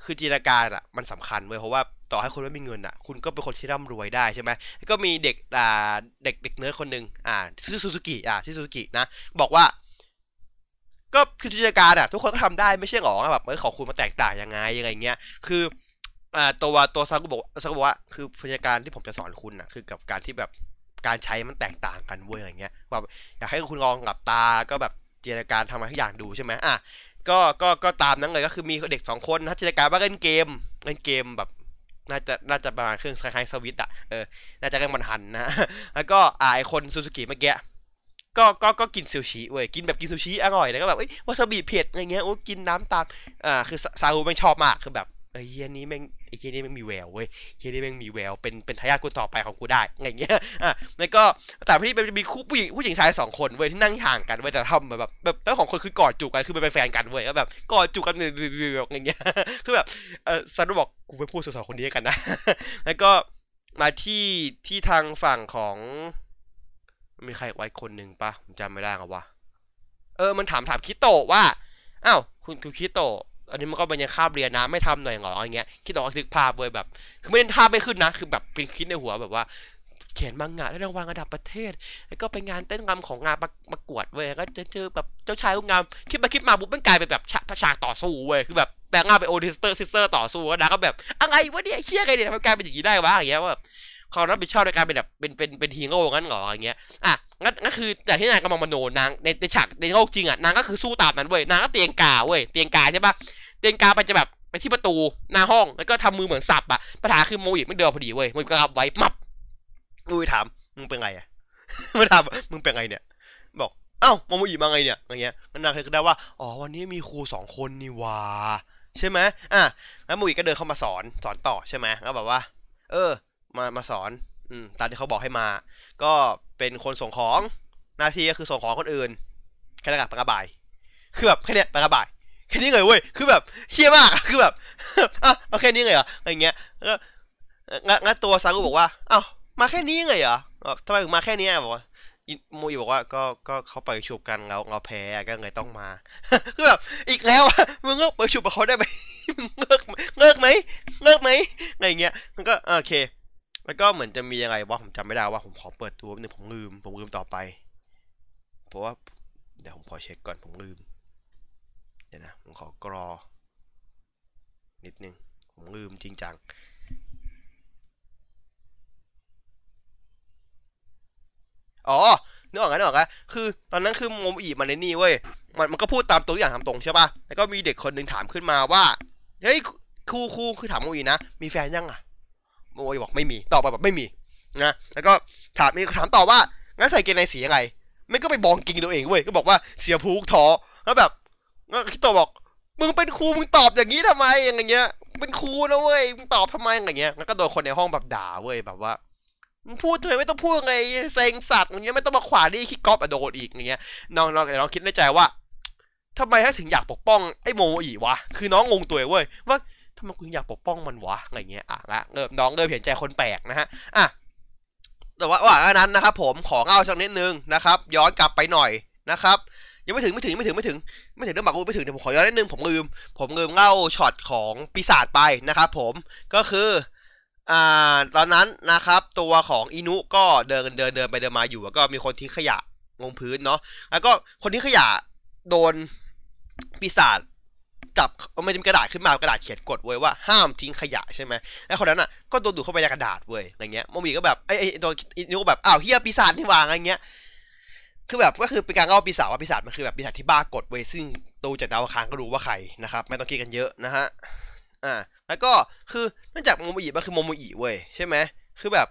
คือจินตนาการอะมันสำคัญเว้ยเพราะว่าต่อให้คุณไม่มีเงินอะ คุณก็เป็นคนที่ร่ำรวยได้ใช่ไหมก็มีเด็กอ่าเด็กเด็กเนื้อคนหนึ่งอ่าชื่อซูซูกิอ่าชื่อซูซูกินะบอกว่า ก็คือจินตนาการอะทุกคนก็ทำได้ไม่ใช่หรอแบบเออของคุณมาแตกต่างยังไงยังไงเงี้ยคือ อ่าตัวตัวซากุบอกซากุบอกว่าคือจินตนาการที่ผมจะสอนคุณอะคือกับการที่แบบการใช้มันแตกต่างกันเว้ยอะไรเงี้ยแบบอยากให้คุณลองหลับตาก็แบบจินตนาการทำอะไรทุกอย่างดูใช่ไหมอะก็ก็ก็ตามนั้นเลยก็คือมีเด็กสองคนนะจินตนาการว่าเล่นเกมเล่นเกมแบบน่าจะน่าจะประมาณเครื่องคล้ายๆสวิตอะเออน่าจะเร่งมันหันนะแล้วก็อ่าไอคนซูซูกิเมื่อกี้ก็ก็ก็กินซูชิเว้ยกินแบบกินซูชิอร่อยแล้วก็แบบเอ้ยวาซาบิเผ็ดอะไรเงี้ยโอ้กินน้ำตามอ่าคือซาอูไม่ชอบมากคือแบบ อ้ยเฮียนี้แม่งไอ้เฮียนี้แม่งมีแววเว้ยเฮียนี้แม่งมีแววเป็นเป็นทายาทคนต่อไปของกูได้อะไรเงี้ยอะแล้วก็แต่พี่เป็นมีคู่ผู้หญิงผู้หญิงชายสองคนเว้ยที่นั่งห่างกันเว้ยแต่ทำแบบแบบแต่ของคนคือกอดจูบกันคือเป็นแฟนกันเว้ยก็แบบกอดจูบกันแบบอย่างเงี้ยคือแบบเออซันบอกกูไปพูดสาวๆคนนี้กันนะแล้วก็มาที่ที่ทางฝั่งของมีใครไว้คนหนึ่งปะผมจำไม่ได้ครับว่า เออมันถามถามคิโตะว่าอ้าวคุณคุณคิโตะ อันนี้มันก็เป็นยังคาบเรียนนะไม่ทำหน่อยเหรออย่างเงี้ยคิโตะก็นึกภาพเลยแบบ คือไม่ได้ภาพไม่ขึ้นนะ คือแบบเป็นคิดในหัวแบบว่า เขียนมังงะได้รางวัลระดับประเทศ แล้วก็ไปงานเต้นรำของงานประกวดเว้ยก็เจอเจอแบบเจ้าชายรูปงามคิดมาคิดมาปุ๊บมันกลายเป็นแบบฉากต่อสู้เว้ยคือแบบแปลงร่างเป็นโอดิสเตอร์ซิสเตอร์ต่อสู้ก็นะก็แบบอะไรวะเนี่ยเฮี้ยอะไงเนี่ยทำไมกลายเป็นอย่างนี้ได้วะอย่างเงี้ยว่า แบบเขารับผิดชอบในการเป็นแบบเป็นเป็นเป็นฮีโร่งั้นเหรออย่างเงี้ยอะงั้นงั้นคือแต่ที่นางกำลังมโนนางในในฉากในโลกจริงอะนางก็คือสู้ตามนั้นเว้ยนางก็เตียงกาเว้ยเตียงกาใช่ปะเตียงกาไปจะแบบไปที่ประตูหน้าห้องแล้วก็ทำมือเหมือนสับอะปัญหาคือโมอิไม่เดินพอดีเว้ยโมอิก็รับไว้มับดูถามมึงเป็นไงอะมาถามมึงเป็นไงเนี่ย บอกเอ้าโมอิมาไงเนี่ยอย่างเงี้ยนางเคยได้ว่าอ๋อวันนี้มีครูสองคนนี่ว่าใช่ไหมอะแล้วโมุยก็เดินเข้ามาสอนสอนต่อใช่ไหมก็แบบว่า เออ มามาสอนอืมตามที่เขาบอกให้มา ก็เป็นคนส่งของหน้าที่ก็คือส่งของคนอื่นแค่นั้นกับปากบายคือแบบแค่นี้ปากบายแค่นี้เลยเว้ยคือแบบเฮี้ยมากคือแบบอะเอาแค่นี้เลยเหรออะไรเงี้ยก็งั้นตัวซากุบอกว่าเอ้ามาแค่นี้เลยเหรอทำไมถึงมาแค่นี้บอกว่าโมยบอกว่าก็ก็เขาไปชุบกันเราเราแพ้ก็เลยต้องมาคือแบบอีกแล้วมึงเลิกไปชุบกับเขาได้ไหมเลิกเลิกไหมเลิกไหมอะไรเงี้ยมันก็โอเค แล้วก็เหมือนจะมียังไงวะผมจำไม่ได้ว่าผมขอเปิดตัวนึงผมลืม ผมลืมต่อไป เพราะว่าเดี๋ยวผมขอเช็คก่อนผมลืม เดี๋ยวนะ ผมขอกรอ นิดนึง ผมลืมจริงจังอ๋อนึกออกกันนึกออกกันคือ ตอนนั้นคือโมอีมันในนี่เว้ย มันมันก็พูดตามตัวอย่างตามตรงใช่ป่ะ แล้วก็มีเด็กคนหนึ่งถามขึ้นมาว่า เฮ้ยครูครูคือถามโมอีนะ มีแฟนยังอะ โมอีบอกไม่มีตอบไปแบบไม่มีนะแล้วก็ถามมีถามต่อว่างั้นใส่เกงในสีอะไรไม่ก็ไปบองกิงตัวเองเว้ยก็บอกว่าเสียพูกทอแล้วแบบก็คิดตัวบอกมึงเป็นครูมึงตอบอย่างนี้ทำไมอย่างเงี้ยเป็นครูนะเว้ยมึงตอบทำไมอย่างเงี้ยแล้วก็โดนคนในห้องแบบด่าเว้ยแบบว่ามึงพูดเถอะไม่ต้องพูดไงเซ็งสัตว์อย่างเงี้ยไม่ต้องมาขวานี่คิดก๊อปอะโดนอีกอย่างเงี้ยน้องน้องน้องคิดในใจว่าทำไมถ้าถึงอยากปกป้องไอ้โมอีวะคือน้องงงตัวเว้ยว่า ทำไมคุณอยากปกป้องมันวะอะไรเงี้ยอะละเริ่มน้องเริ่มเห็นใจคนแปลกนะฮะอะแต่ว่าว่านั้นนะครับ ผมขอเล่าสักนิดนึงนะครับ ย้อนกลับไปหน่อยนะครับยังไม่ถึงไม่ถึงไม่ถึงไม่ถึงไม่ถึงเรื่องหมากรุกไม่ถึงเดี๋ยวผมขอย้อนนิดนึงผมลืม ผมลืมเล่าช็อตของปีศาจไปนะครับผมก็คืออ่าตอนนั้นนะครับ ตัวของอินุก็เดินเดินเดินไปเดินมาอยู่แล้วก็มีคนทิ้งขยะลงพื้นเนาะแล้วก็คนทิ้งขยะโดนปีศาจ จับมันจะมีกระดาษขึ้นมากระดาษเขียนกฎไว้ว่าห้ามทิ้งขยะใช่ไหมแล้วคนนั้นอะก็โดนดูดเข้าไปในกระดาษเว้ยอะไรเงี้ยโมมีก็แบบไอ้ไอ้ตัวอินุก็แบบอ้าวเฮียปีศาจนี่วางอะไรเงี้ยคือแบบก็คือเป็นการเล่าปีศาจว่าปีศาจมันคือแบบปีศาจที่บ้ากดเว้ยซึ่งดูจากดาวอังคารก็รู้ว่าใครนะครับไม่ต้องคิดกันเยอะนะฮะอ่าแล้วก็คือเนื่องจากโมโมอิมันคือโมโมอิเว้ยใช่ไหมคือแบบ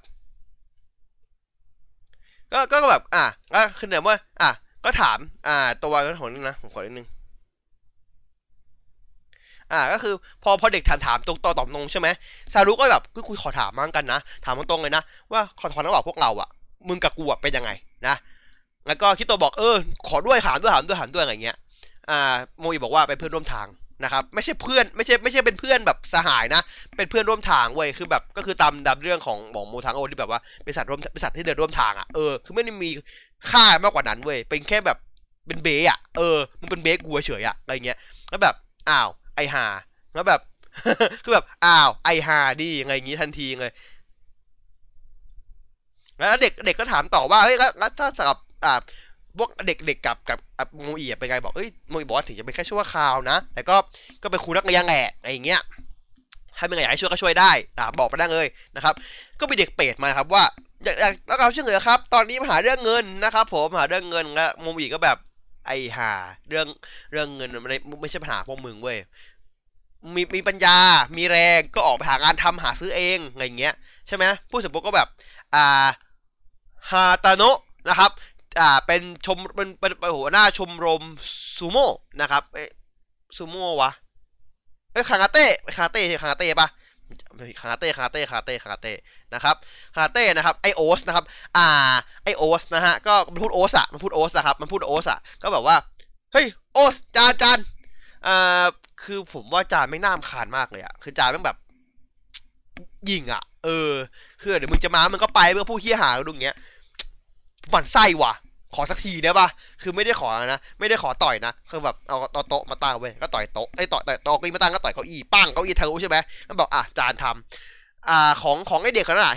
ก็ก็แบบอะก็คือเนี่ยว่าอะก็ถามอ่าตัววันของนึงนะผมขอนิดนึง อ่าก็คือพอพอเด็กถามถามตรงต่อตอบตรงใช่ไหมซารุก็แบบก็คุยขอถามมั่งกันนะ ถามตรงๆเลยนะ ว่าขอถอนระหว่างพวกเราอะมึงกับกูอะเป็นยังไงนะแล้วก็คิดตัวบอกเออขอด้วยถามด้วยถามด้วยถามด้วยอะไรเงี้ยอ่าโมอีบอกว่าเป็นเพื่อนร่วมทางนะครับไม่ใช่เพื่อนไม่ใช่ไม่ใช่เป็นเพื่อนแบบสหายนะ เป็นเพื่อนร่วมทางเว้ยคือแบบก็คือตามดำเรื่องของหมองโมทางโอที่แบบว่าเป็นสัตว์ร่วมเป็นสัตว์ที่เดินร่วมทางอะเออคือไม่ได้มีค่ามากกว่านั้นเว้ยเป็นแค่แบบเป็นเบอะเออมึงเป็นเบกูเฉยอะอะไรเงี้ยแล้วแบบอ้าว ไอหาแล้วแบบคือแบบอ้าวไอหาดียังไงงี้ทันทีเลยแล้วเด็กเด็กก็ถามต่อว่าเฮ้ยแล้วถ้าสำหรับอ่าพวกเด็กๆกับกับโมอีเป็นไงบอกเอ้ยโมอีบอกว่าถึงจะเป็นแค่ชั่วคราวนะ แต่ก็ก็เป็นครูนักเรียนแหละอะไรอย่างเงี้ยถ้าเป็นไงอยากให้ช่วยก็ช่วยได้อ่าบอกไปได้เลยนะครับ ก็มีเด็กเปรตมาครับว่าอยากอยากแล้วเราช่วยเหลือครับ ตอนนี้มาหาเรื่องเงินนะครับ ผมหาเรื่องเงินแล้วโมอีก็แบบ ไอ้หาเรื่องเรื่องเงินมันไม่ไม่ใช่ปัญหาพวกมึงเว้ยมีมีปัญญา มีแรงก็ออกไปหางานทำหาซื้อเองอะไรเงี้ยใช่ไหมผู้สมบูรก็แบบอ่าฮาตาโนะนะครับอ่าเป็นชมเป็นเป็นหัวหน้าชมรมซูโม่นะครับเอ้ซูโม่วะเอ้คาราเต้คาราเต้คาราเต้ปะ คาราเต้คาราเต้คาราเต้คาราเต้นะครับคาราเต้นะครับไอโอสนะครับอ่าไอโอสนะฮะก็มันพูดโอสอะมันพูดโอสนะครับมันพูดโอสอะก็แบบว่าเฮ้ยโอสจานจานอ่าคือผมว่าจานไม่น่ามขานมากเลยอะคือจานแม่งแบบยิงอะเออคือเดี๋ยวมึงจะมามึงก็ไปเมื่อผู้เฮี้ยหาดูอย่างเงี้ยหมันไส้ว่ะ ขอสักทีได้ปะคือไม่ได้ขอนะ ไม่ได้ขอต่อยนะ คือแบบเอาโต๊ะมาตั้งไว้ก็ต่อยโต๊ะไอ้ต่อยต่อยโต๊ะก็มาตั้งก็ต่อยเก้าอี้ปั้งเก้าอี้ทะลุใช่ไหมมันบอกอะจานทำอ่าของของไอเด็กขนาด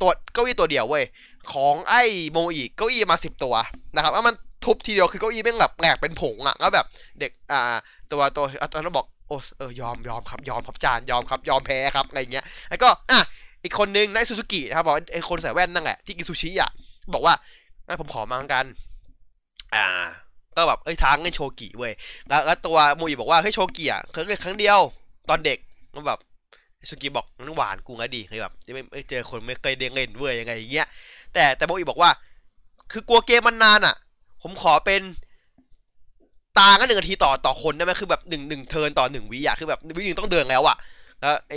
ตัวเก้าอี้ตัวเดียวเว้ย ของไอ้โมอีเก้าอี้มาสิบตัวนะครับแล้วมันทุบทีเดียวคือเก้าอี้แม่งแบบแหลกเป็นผงอะแล้วแบบเด็กอ่าตัวตัวตอนนั้นบอกโอ้เออยอมยอมครับยอมครับจานยอมครับยอมแพ้ครับอะไรเงี้ยแล้วก็อะอีกคนนึงนายซูซูกินะครับบอกไอ้คนใส่แว่นนั่นแหละที่กินซูชิอะบอกว่า ผมขอมากัน อ่า ก็แบบเอ้ยทางให้โชกิเว้ยแล้วแล้วตัวมูอีบอกว่าเฮ้ยโชกิอะเคยเล่นครั้งเดียว ตอนเด็กมันแบบโชกิบอกมันหวานกูงะดีเคยแบบไม่เจอคนไม่เคยเด้งเล่นเว้ยยังไงอย่างเงี้ยแต่แต่โมอีบอกว่า คือกลัวเกมมันนานอะ ผมขอเป็นตาก็หนึ่งนาทีต่อต่อคนได้ไหมคือแบบหนึ่งหนึ่งเทินต่อหนึ่งวิอะคือแบบวิหนึ่งต้องเดินแล้วอะแล้วไอ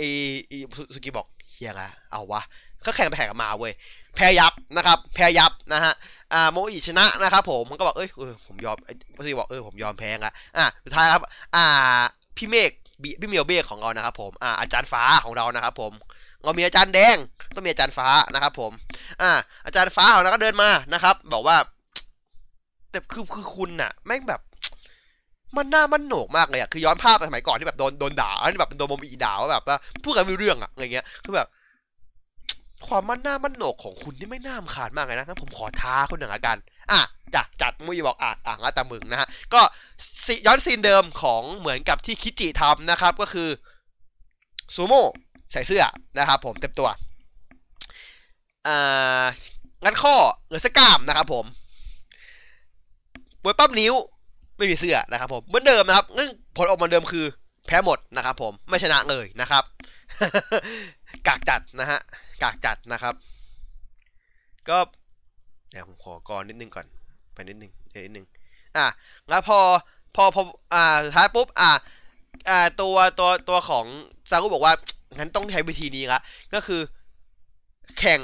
ไอสุกิบอกเฮียละเอาวะก็แข่งไปแข่งมาเว้ย แพ้ยับนะครับแพ้ยับนะฮะอ่าโมอิชนะนะครับผมมันก็บอกเอ้ยเออผมยอมพี่ซีบอกเออผมยอมแพ้อะอะสุดท้ายครับอ่าพี่เมฆพี่เมียวเบฆของเรานะครับผมอ่าอาจารย์ฟ้าของเรานะครับผมเรามีอาจารย์แดงต้องมีอาจารย์ฟ้านะครับผมอ่าอาจารย์ฟ้าของเราก็เดินมานะครับ บอกว่า แต่คือคือคุณน่ะแม่งแบบมันหน้ามันโหนกมากเลยอะคือย้อนภาพไปสมัยก่อนที่แบบโดนโดนด่าแบบโดนโมมีด่าว่าแบบว่าพูดกันไม่เรื่องอะอะไรเงี้ยคือแบบ ความมั่นหน้ามั่นโหนกของคุณนี่ไม่น่ามขาดมากเลยนะงั้นผมขอท้าคุณหนึ่งละกัน อะจัดจัดมุยบอกอะอะงั้นแต่มึงนะฮะก็ย้อนซีนเดิมของเหมือนกับที่คิจิทำนะครับ ก็คือซูโม่ใส่เสื้อนะครับผมเต็มตัวอ่างั้นข้อเหลือสกามนะครับผมบวยปั๊บนิ้วไม่มีเสื้อนะครับผมเหมือนเดิมนะครับงั้นผลออกมาเดิมคือแพ้หมดนะครับผมไม่ชนะเลยนะครับกากจัดนะฮะ กากจัดนะครับ ก็เดี๋ยวผมขอก่อนนิดนึงก่อน ไปนิดนึงเดี๋ยวนิดนึงอะแล้วพอพอพออ่าสุดท้ายปุ๊บอ่าอ่าตัวตัวตัวของซากุบอกว่างั้นต้องใช้วิธีนี้ละก็คือแข่ง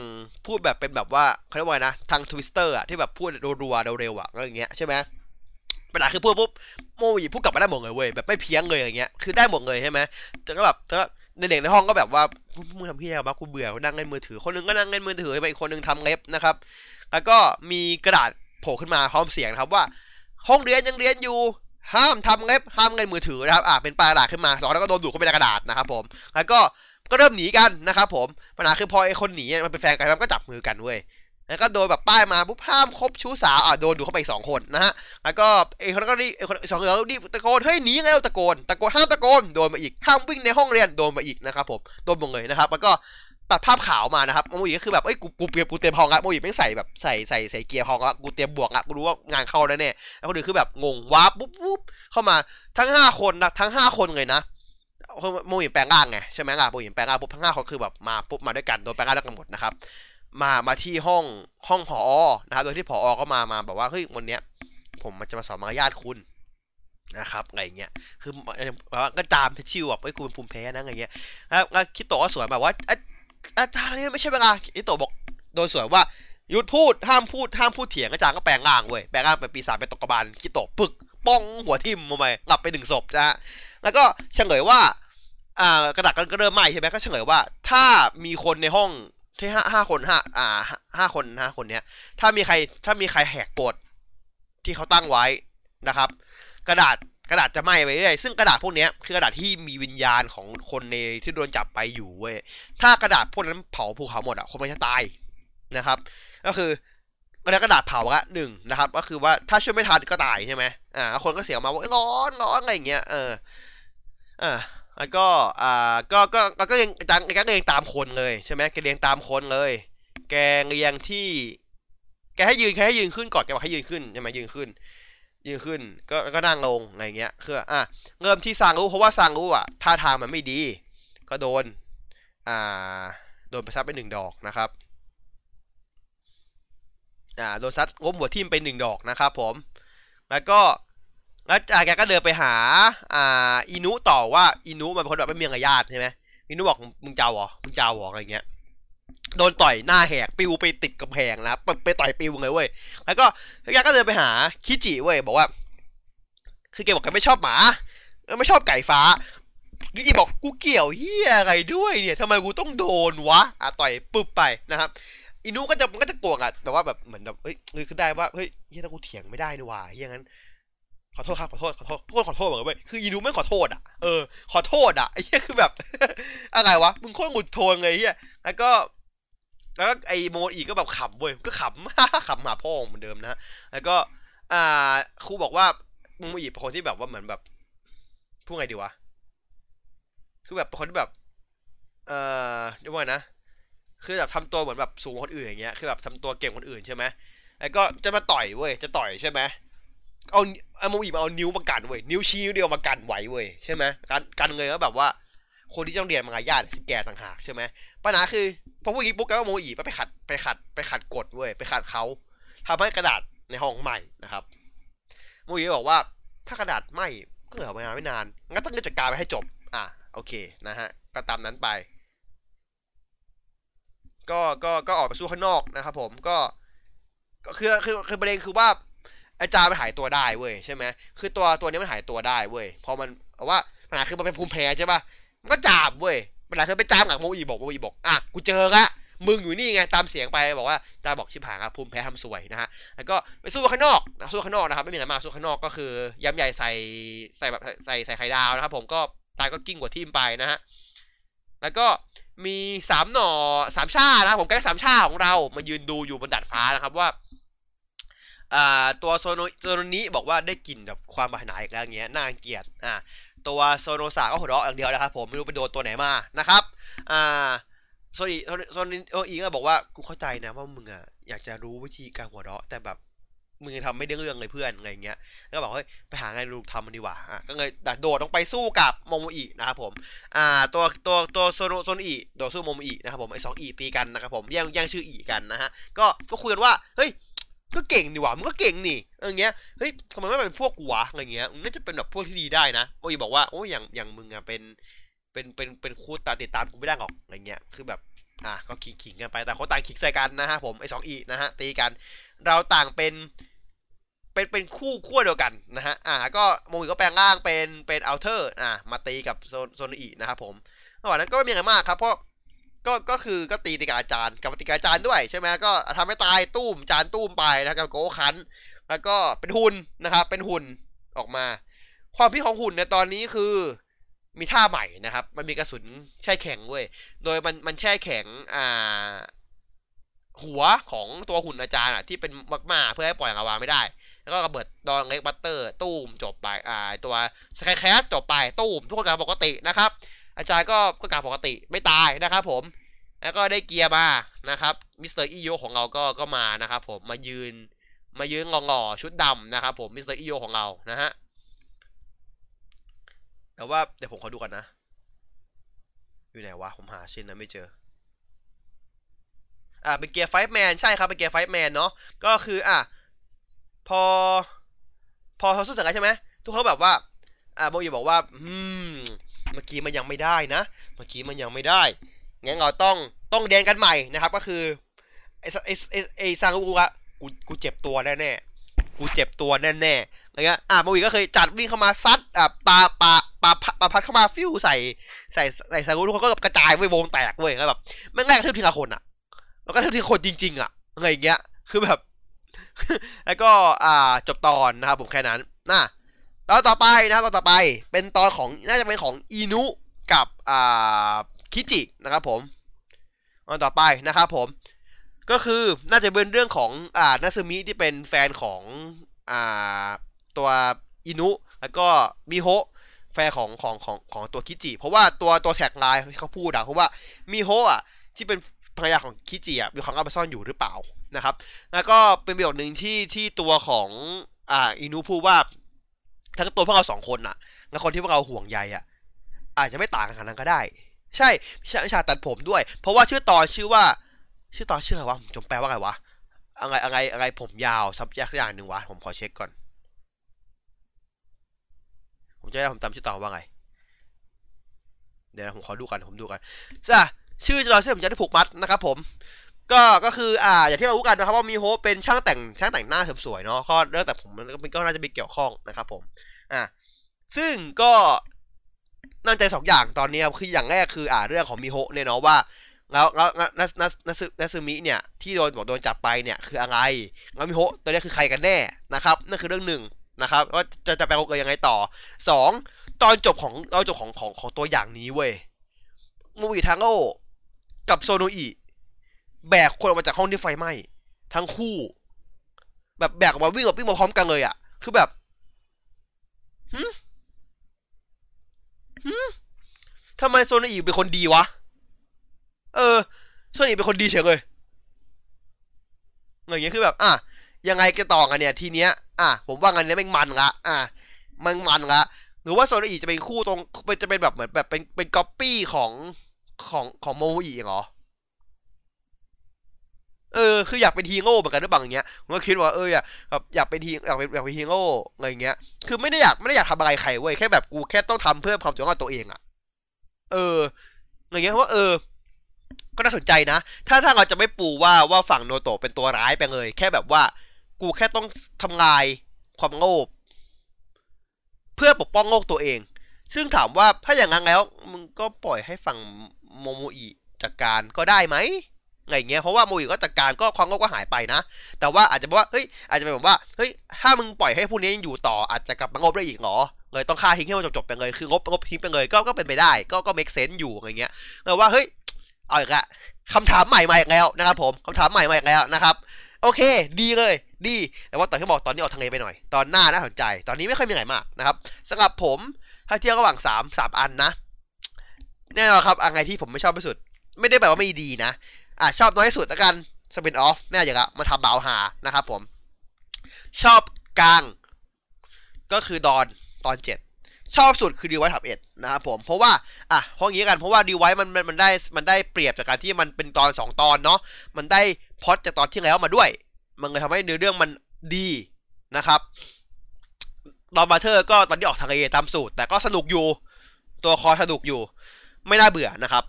พูดแบบเป็นแบบว่าเขาเรียกว่านะทางทวิสเตอร์อะที่แบบพูดรัวๆเร็วๆอะก็อย่างเงี้ยใช่ไหมเวลาคือพูดปุ๊บโมยพูดกลับมาได้หมดเลยเว้ยแบบไม่เพี้ยงเลยอย่างเงี้ยคือได้หมดเลยใช่ไหมแต่ก็แบบแต่ก็ เด็กในห้องก็แบบว่ามึงทำพี่อะไรวะกูเบื่อนั่งเล่นมือถือ คนนึงก็นั่งเล่นมือถือไปอีกคนนึงทำเล็บนะครับ แล้วก็มีกระดาษโผล่ขึ้นมาพร้อมเสียงนะครับว่า ห้องเรียนยังเรียนอยู่ ห้ามทำเล็บห้ามเล่นมือถือนะครับอ่าเป็นปลายกระดาษขึ้นมาสองแล้วก็โดนดูดเข้าไปในกระดาษนะครับผมแล้วก็ก็เริ่มหนีกันนะครับผมปัญหาคือพอไอ้คนหนีมันเป็นแฟนกันมันก็จับมือกันเว้ย แล้วก็โดนแบบป้ายมาปุ๊บห้ามคบชู้สาวอะโดนดูเข้าไปสองคนนะฮะแล้วก็ไอ้คนนัก็รีบไอ้คนสองคนก็รีบตะโกนเฮ้ยหนีไงตะโกนตะโกนห้ามตะโกนโดนมาอีกห้ามวิ่งในห้องเรียนโดนมาอีกนะครับผมโดนหมดเลยนะครับแล้วก็ตัดภาพขาวมานะครับโมอีก็คือแบบเอ้ยกูกูเตรียมกูเตรียมพองละโมอีไม่ใส่แบบใส่ใส่ใส่เกียร์พองละกูเตรียมบวกละกูรู้ว่างานเข้าแล้วเนี่ยแล้วคนอื่นคือแบบงงว้าปุ๊บปุ๊บเข้ามาทั้งห้าคนนะทั้งห้าคนเลยนะโมอีแปลงร่างไงใช่ไหมล่ะโมอีแปลงร่างปุ๊บทั้งห้าคนคือแบบมาปุ๊บมาด้วยกันโดนแปลงร่างด้วยกันหมดนะครับ มามาที่ห้องห้องผอนะครับโดยที่ผอก็มามาแบบว่าเฮ้ยวันเนี้ย ผมมันจะมาสอนมารยาทคุณนะครับอะไรเงี้ย คือแบบว่าก็ตามชิวแบบเฮ้ยคุณเป็นภูมิแพ้นะอะไรเงี้ยแล้วคิดโตก็สวยแบบว่าอาจารย์นี่ไม่ใช่เวลาคิดโตบอก โดยสวยว่าหยุดพูดห้ามพูดห้ามพูดเถียงอาจารย์ก็แปลงร่างเว้ยแปลงร่างเป็นปีศาจเป็นตกบาลคิดโตปึกป้องหัวทิ่มลงไปหลับไปหนึ่งศพนะฮะแล้วก็เฉลยว่าอ่ากระดาษก็เริ่มไหม้ใช่ไหมก็เฉลยว่า ถ้ามีคนในห้อง ที่ห้าห้าคนห้าอ่าห้าคนห้าคนเนี้ย ถ้ามีใครถ้ามีใครแหกกฎที่เขาตั้งไว้นะครับ กระดาษกระดาษจะไหม้ไปเรื่อยซึ่งกระดาษพวกนี้คือกระดาษที่มีวิญญาณของคนในที่โดนจับไปอยู่เว้ยถ้ากระดาษพวกนั้นเผาภูเขาหมดอะคนมันจะตายนะครับ ก็คือกระดาษกระดาษเผาละหนึ่งนะครับ ก็คือว่าถ้าช่วยไม่ทันก็ตายใช่ไหมอ่าคนก็เสียงมาว่าร้อนร้อนอะไรอย่างเงี้ยเอออ่า แล้วก็อ่าก็ก็ก็ยังจังแกก็เรียงตามคนเลยใช่ไหมแกเรียงตามคนเลย แกเรียงที่ แกให้ยืนแกให้ยืนขึ้นก่อนแกบอกให้ยืนขึ้นใช่ไหมยืนขึ้น ยืนขึ้นก็ก็นั่งลงอะไรเงี้ยคืออะเริ่มที่ซางรู้เพราะว่าซางรู้อะท่าทางมันไม่ดี ก็โดนอ่าโดนประซับไปหนึ่งดอกนะครับอ่าโดนซัดงบหัวทิ่มไปหนึ่งดอกนะครับผมแล้วก็ แล้วแกก็เดินไปหา อ่าอินุต่อว่าอินุมันเป็นคนแบบไม่มีมารยาทใช่ไหมอินุบอกมึงเจ้าหรอมึงเจ้าหรออะไรเงี้ยโดนต่อยหน้าแหกปิวไปติดกับแพงนะไปต่อยปิวเลยเว้ยแล้วก็แกก็เดินไปหาคิจิเว้ยบอกว่า คือแกบอกแกไม่ชอบหมาไม่ชอบไก่ฟ้าคิจิบอกกูเกี่ยวเฮียอะไรด้วยเนี่ยทำไมกูต้องโดนวะอะต่อยปึ๊บไปนะครับอินุก็จะมันก็จะโกงอะแต่ว่าแบบเหมือนแบบเฮ้ยคือได้ว่าเฮ้ยเฮียถ้ากูเถียงไม่ได้นี่วะเฮียงั้น ขอโทษครับขอโทษขอโทษทุกคนขอโทษเหมือนกันเว้ยคืออีนูไม่ขอโทษอะเออขอโทษอะไอ้เหี้ยคือแบบ อะไรวะมึงโคตรหงุดโทนเลยเหี้ยแล้วก็ แล้วก็ไอ้โมอีก็แบบขำเว้ยก็ขำขำหมาพ่อเหมือนเดิมนะแล้วก็ อ่าครูบอกว่าโมอีเป็นคนที่แบบว่าเหมือนแบบพูดไงดีวะคือแบบเป็นคนที่แบบ เอ่อเรียกว่านะคือแบบทำตัวเหมือนแบบสูงคนอื่นอย่างเงี้ยคือแบบทำตัวเก่งคนอื่นใช่ไหมแล้วก็จะมาต่อยเว้ยจะต่อยใช่ไหม เอาเอาโมอีมาเอานิ้วมากันเว้ยนิ้วชี้เดียวมากันไหวเว้ยใช่ไหมกันกันเลยก็แบบว่า คนที่ต้องเรียนมารยาทคือแกสังหากใช่ไหมปัญหาคือพอพูดอย่างนี้ปุ๊บก็โมอีไปขัดไปขัดไปขัดกฎเว้ยไปขัดเขาทำให้กระดาษในห้องใหม่นะครับโมอีบอกว่าถ้ากระดาษไหมก็เหลือมาไม่นานงั้นต้องจัดการไปให้จบ อะโอเคนะฮะก็ตามนั้นไป ก็ก็ก็ออกไปสู้ข้างนอกนะครับผมก็ก็คือคือคือประเด็นคือว่า อาจารย์มันหายตัวได้เว้ยใช่ไหมคือตัวตัวนี้มันหายตัวได้เว้ยพอมันว่าปัญหาคือมันเป็นภูมิแพ้ใช่ปะมันก็จามเว้ยปัญหาคือไปจามหลังโมอีบอกโมอีบอกอะกูเจอละมึงอยู่นี่ไงตามเสียงไปบอกว่าจาบอกชิบหายครับภูมิแพ้ทำสวยนะฮะแล้วก็ไปสู้ข้างนอกนะสู้ข้างนอกนะครับไม่มีอะไรมากสู้ข้างนอกก็คือย้ำใหญ่ใส่ใส่แบบใส่ใส่ไข่ดาวนะครับ ผมก็ตายก็กิ้งกว่าทีมไปนะฮะแล้วก็มีสามหน่อสามชานะครับผมแก๊งสามชาของเรามายืนดูอยู่บนดาดฟ้านะครับว่า อ่าตัวโซโนโซโนนี้บอกว่าได้กลิ่นแบบความบาดหนาอีกแล้วเงี้ยน่าเกลียดอ่าตัวโซโนสาก็หัวเราะอย่างเดียวนะครับผมไม่รู้ไปโดนตัวไหนมานะครับอ่าโซนีโซนีโออีก็บอกว่ากูเข้าใจนะว่ามึงอะอยากจะรู้วิธีการหัวเราะแต่แบบมึงทำไม่ได้เรื่องเลยเพื่อนอะไรเงี้ยก็บอกเฮ้ยไปหางานลูกทำมันดีกว่าอะก็เลยโดดลงไปสู้กับโมโมอีนะครับผมอ่าตัวตัวตัวโซโนโซนอีโดดสู้โมโมอีนะครับผมไอ้สองอีตีกันนะครับผมแย่งแย่งชื่ออีกันนะฮะก็ก็คุยกันว่าเฮ้ย ก็เก่งนี่หว่ามึงก็เก่งนี่เออเงี้ยเฮ้ยทำไมไม่เป็นพวกกูวะอะไรเงี้ยน่าจะเป็นแบบพวกที่ดีได้นะโอ้ยบอกว่าโอ้ยอย่างอย่างมึงอะเป็นเป็นเป็นเป็นคู่ตาติดตามกูไม่ได้หรอกอะไรเงี้ยคือแบบอะก็ขิงขิงกันไปแต่เขาต่างขิงใส่กันนะฮะผมไอ้สองอีนะฮะตีกัน เราต่างเป็นเป็นเป็นคู่ขั้วเดียวกันนะฮะอ่าก็โมอีก็แปลงร่างเป็นเป็นอัลเทอร์อ่ามาตีกับโซนโซนอีนะครับผมระหว่างนั้นก็ไม่มีอะไรมากครับเพราะ ก็ก็คือก็ตีตีกับอาจารย์กับตีกับอาจารย์ด้วยใช่ไหมก็ทำให้ตายตุ้มจานตุ้มไปนะครับโกคันแล้วก็เป็นหุ่นนะครับ เป็นหุ่นออกมา ความพิของหุ่นในตอนนี้คือมีท่าใหม่นะครับ มันมีกระสุนแช่แข็งเว้ย โดยมันมันแช่แข็งอ่าหัวของตัวหุ่นอาจารย์อะที่เป็นมากๆเพื่อให้ปล่อยอาวาไม่ได้ แล้วก็ระเบิดดอนเล็กบัตเตอร์ ตู้มจบไปอ่าตัวสกายแคสจบไปตู้มทุกคนกลับปกตินะครับ อาจารย์ก็ก็กลับปกติไม่ตายนะครับผม แล้วก็ได้เกียร์มานะครับมิสเตอร์อีโยของเราก็ก็มานะครับผมมายืนมายืนงอๆชุดดำนะครับผมมิสเตอร์อีโยของเรานะฮะแต่ว่าเดี๋ยวผมขอดูก่อนนะ อยู่ไหนวะ ผมหาชิ้นนะไม่เจออ่าเป็นเกียร์ไฟแมนใช่ครับ เป็นเกียร์ไฟแมนเนาะก็คืออะพอ พอเขาสู้เสร็จแล้วใช่ไหมทุกคนแบบว่าอ่าโบยบอกว่า อืม เมื่อกี้มันยังไม่ได้นะ เมื่อกี้มันยังไม่ได้งั้นเราต้องต้องเรียนกันใหม่นะครับก็คือไอ้ไอ้ไอ้ไอ้ซางกูอะกูกูเจ็บตัวแน่แน่กูเจ็บตัวแน่แน่อะไรเงี้ยอะโบยก็เคยจัดวิ่งเข้ามาซัดอะปาปาปาปาพัดเข้ามาฟิวใส่ใส่ใส่ซางกูทุกคนก็กระจายเว้ยวงแตกเว้ยแล้วแบบแม่งแรกกระทืบทีละคนอะแล้วก็กระทืบทีละคนจริง ๆอะอะไรเงี้ยคือแบบ แล้วก็อ่าจบตอนนะครับผมแค่นั้นนะ ตอนต่อไปนะครับตอนต่อไปเป็นตอนของน่าจะเป็นของอีนุกับอ่าคิจินะครับผมตอนต่อไปนะครับผม ก็คือน่าจะเป็นเรื่องของอ่านาซึมิที่เป็นแฟนของอ่าตัวอินุแล้วก็มิโฮะแฟนของของของของตัวคิจิเพราะว่าตัวตัว tagline ที่เขาพูดอะเพราะว่ามิโฮะอะที่เป็นภรรยาของคิจิอะมีความลับซ่อนอยู่หรือเปล่านะครับ แล้วก็เป็นประโยคหนึ่งที่ที่ตัวของอ่าอินุพูดว่า ทั้งตัวพวกเราสองคนอะและคนที่พวกเราห่วงใยอะอาจจะไม่ต่างกันขนาดนั้นก็ได้ ใช่วิชาวิชาตัดผมด้วย เพราะว่าชื่อตอนชื่อว่า ชื่อตอนชื่ออะไรวะจงแปลว่าไงวะอะไรอะไรอะไรผมยาวซับยักอย่างหนึ่งวะผมขอเช็คก่อน ผมจะได้ผมจำชื่อตอนว่าไงเดี๋ยวนะผมขอดูกันผมดูกันจ้ะชื่อตอนชื่อผมจะได้ผูกมัดนะครับผม ก็ก็คืออ่าอย่างที่เรารู้กันนะครับว่ามีโฮปเป็นช่างแต่งช่างแต่งหน้าเสริมสวยเนาะก็เรื่องแต่ผมมันก็น่าจะมีเกี่ยวข้องนะครับผมอ่าซึ่งก็น่าสนใจสองอย่างตอนนี้ครับคืออย่างแรกคืออ่าเรื่องของมิโฮเนี่ยเนาะว่าแล้วแล้วนัสนัสนัสนัตสึมิเนี่ยที่โดนบอกโดนจับไปเนี่ยคืออะไรแล้วมิโฮตัวนี้คือใครกันแน่นะครับนั่นคือเรื่องหนึ่งนะครับว่าจะจะไปเอาเกิดยังไงต่อสองตอนจบของตอนจบของของของตัวอย่างนี้เว้ยโมโมอิทาโร่กับโซโนอิ แบกคนออกมาจากห้องที่ไฟไหม้ทั้งคู่ แบบแบกออกมาวิ่งกับวิ่งมาพร้อมกันเลยอะคือแบบหืมหืมทำไมโซนอิเป็นคนดีวะ เออโซนอิเป็นคนดีเฉยเลยอย่างเงี้ยคือแบบ อะ ยังไงกันต่อกันเนี่ย ทีเนี้ย อะ ผมว่างันเนี้ยแม่งมันละ อะ มันมันละ หรือว่าโซนอิจะเป็นคู่ตรงเป็นจะเป็นแบบเหมือนแบบเป็นเป็นก๊อปปี้ของของของโมอิเหรอ เออคืออยากเป็นฮีโร่เหมือนกันหรือเปล่าอย่างเงี้ยผมก็คิดว่าเอออยากแบบอยากเป็นฮีอยากเป็นอยากเป็นฮีโร่อะไรเงี้ย คือไม่ได้อยากไม่ได้อยากทำอะไรใครเว้ยแค่แบบกูแค่ต้องทำเพื่อความจุของตัวเองอะเอออย่างเงี้ยว่าเออ ก็น่าสนใจนะ ถ้าถ้าเราจะไม่ปูว่าว่าฝั่งโนโตะเป็นตัวร้ายไปเลย แค่แบบว่า กูแค่ต้องทำลายความโง่เพื่อปกป้องโลกตัวเอง ซึ่งถามว่าถ้าอย่างนั้นแล้วมึงก็ปล่อยให้ฝั่งโมโมอิจัดการก็ได้ไหม ไงเงี้ยเพราะว่าโมอิก็จัดการก็ความโง่ก็หายไปนะ แต่ว่าอาจจะบอกว่าเฮ้ยอาจจะเป็นแบบว่าเฮ้ยถ้ามึงปล่อยให้พวกนี้ยังอยู่ต่ออาจจะกลับมางบได้อีกเหรอเลยต้องฆ่าทิ้งให้มันจบๆไปเลยคืองบงบทิ้งไปเลยก็ก็เป็นไปได้ ก็ก็ make sense อยู่อะไรเงี้ยแต่ว่าเฮ้ยเอาอีกละคำถามใหม่มาอีกแล้วนะครับผมคำถามใหม่มาอีกแล้วนะครับ โอเค ดีเลย ดี แต่ว่าตอนที่บอกตอนนี้ออกทะเลไปหน่อย ตอนหน้าน่าสนใจ ตอนนี้ไม่ค่อยมีอะไรมากนะครับสำหรับผมถ้าเทียบระหว่างสามสามอันนะแน่นอนครับอะไรที่ผมไม่ชอบที่สุด ไม่ได้แปลว่าไม่ดีนะ อะชอบน้อยสุดแล้วกัน spin off แน่อย่างละมาทำเบาวหานะครับผม ชอบกลาง ก็คือดอนตอนเจ็ดชอบสุดคือรีไวซ์ทับเอ็ดนะครับผมเพราะว่าอะเพราะงี้กันเพราะว่ารีไวซ์มันมันมันได้มันได้เปรียบจากการที่มันเป็นตอนสองตอนเนาะมันได้พล็อตจากตอนที่แล้วมาด้วย มันเลยทำให้เนื้อเรื่องมันดีนะครับดอนบราเธอร์ก็ตอนที่ออกทะเลตามสูตร แต่ก็สนุกอยู่ตัวคอสนุกอยู่ ไม่น่าเบื่อนะครับ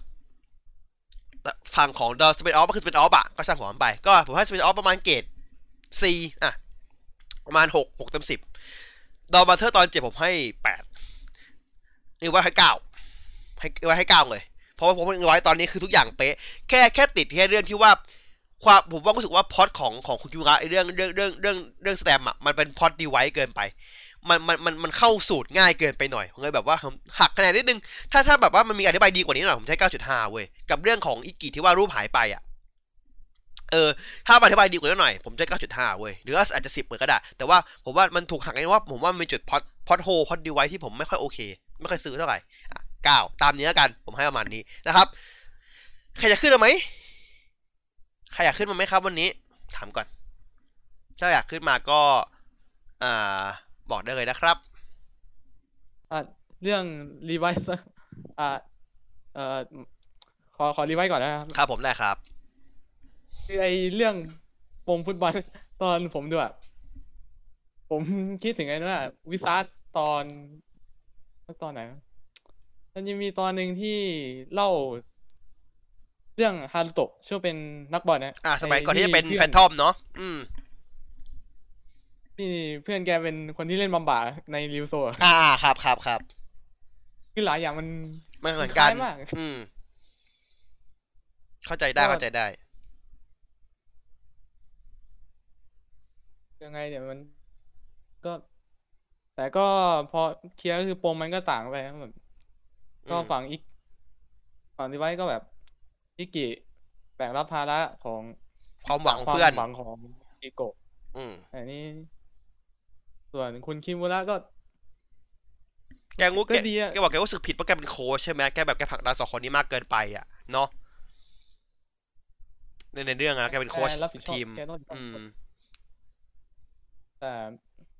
ฝั่งของ The Spin Off ก็คือ Spin Off อะก็ช่างหัวมันไป ก็ผมให้ Spin Off ประมาณเกรด C อะ ประมาณ 6 6เต็ม10ดอนบราเธอร์ตอนเจ็ดผมให้ 8 นี่ว่าให้ 9 รีไวซ์ให้ 9 เลย เพราะว่าผมเอาไว้ตอนนี้คือทุกอย่างเป๊ะ แค่แค่ติดแค่เรื่องที่ว่าความผมว่ารู้สึกว่าพอดของของคุณคิวระไอเรื่องเรื่องเรื่องเรื่องเรื่องสแตมอะมันเป็นพอดดีไว้เกินไป มันมันมันมันเข้าสูตรง่ายเกินไปหน่อยผมเลยแบบว่าหักคะแนนนิดนึง ถ้าถ้าแบบว่ามันมีอธิบายดีกว่านี้หน่อยผมใช้ 9.5 เว้ย กับเรื่องของอิกิที่ว่ารูปหายไปอะ เออ ถ้าอธิบายดีกว่านี้หน่อย ผมใช้ 9.5 เว้ย หรือว่าอาจจะ 10เหมือนก็ได้ แต่ว่าผมว่ามันถูกหักไงว่า ผมว่ามีจุดพอดพอดโฮพอดดีไว้ที่ผมไม่ค่อยโอเค ไม่ค่อยซื้อเท่าไหร่อะ9ตามนี้แล้วกัน ผมให้ประมาณนี้นะครับ ใครอยากขึ้นมาไหมใครอยากขึ้นมาไหมครับวันนี้ ถามก่อน ถ้าอยากขึ้นมาก็ อ่า บอกได้เลยนะครับอะเรื่องรีไวซ์อะเอ่อขอขอรีไวซ์ก่อนนะครับครับผมได้ครับคือไอเรื่องปมฟุตบอลตอนผมดูอะผมคิดถึงไอ้นั่นอะวิซาร์ตอนตอนไหนวะมันจะมีตอนหนึ่งที่เล่า เรื่องฮารุโตะช่วงเป็นนักบอลนะอ่าสมัยก่อนที่จะเป็นพื่แฟนทอมเนาะอืม ที่เพื่อนแกเป็นคนที่เล่นบัมบาในริวโซอะอ่าครับครับครับคือหลายอย่างมันไม่เหมือนกันคล้ายมากอืม เข้าใจได้ก็เข้าใจได้ ยังไงเดี๋ยวมัน ก็ แต่ก็พอเคลียร์ก็คือปมมันก็ต่างไปครับแบบก็อืมฝั่งอีกฝั่งดีไว้ก็แบบอิกิแบกรับภาระของความหวังของความเพื่อนหวังของอิโกะอืมอันนี้ ส่วนคุณคิมูระก็แกงูก็แกดีอะแกบอกแกรู้สึกผิดเพราะแกเป็นโค้ชใช่ไหมแกแบบแกผลักดันสองคนนี้มากเกินไปอะเนาะในในเรื่องอะแกเป็นโค้ชแกรับผิดชอบทีมแกต้องรับผิดชอบอืมแต่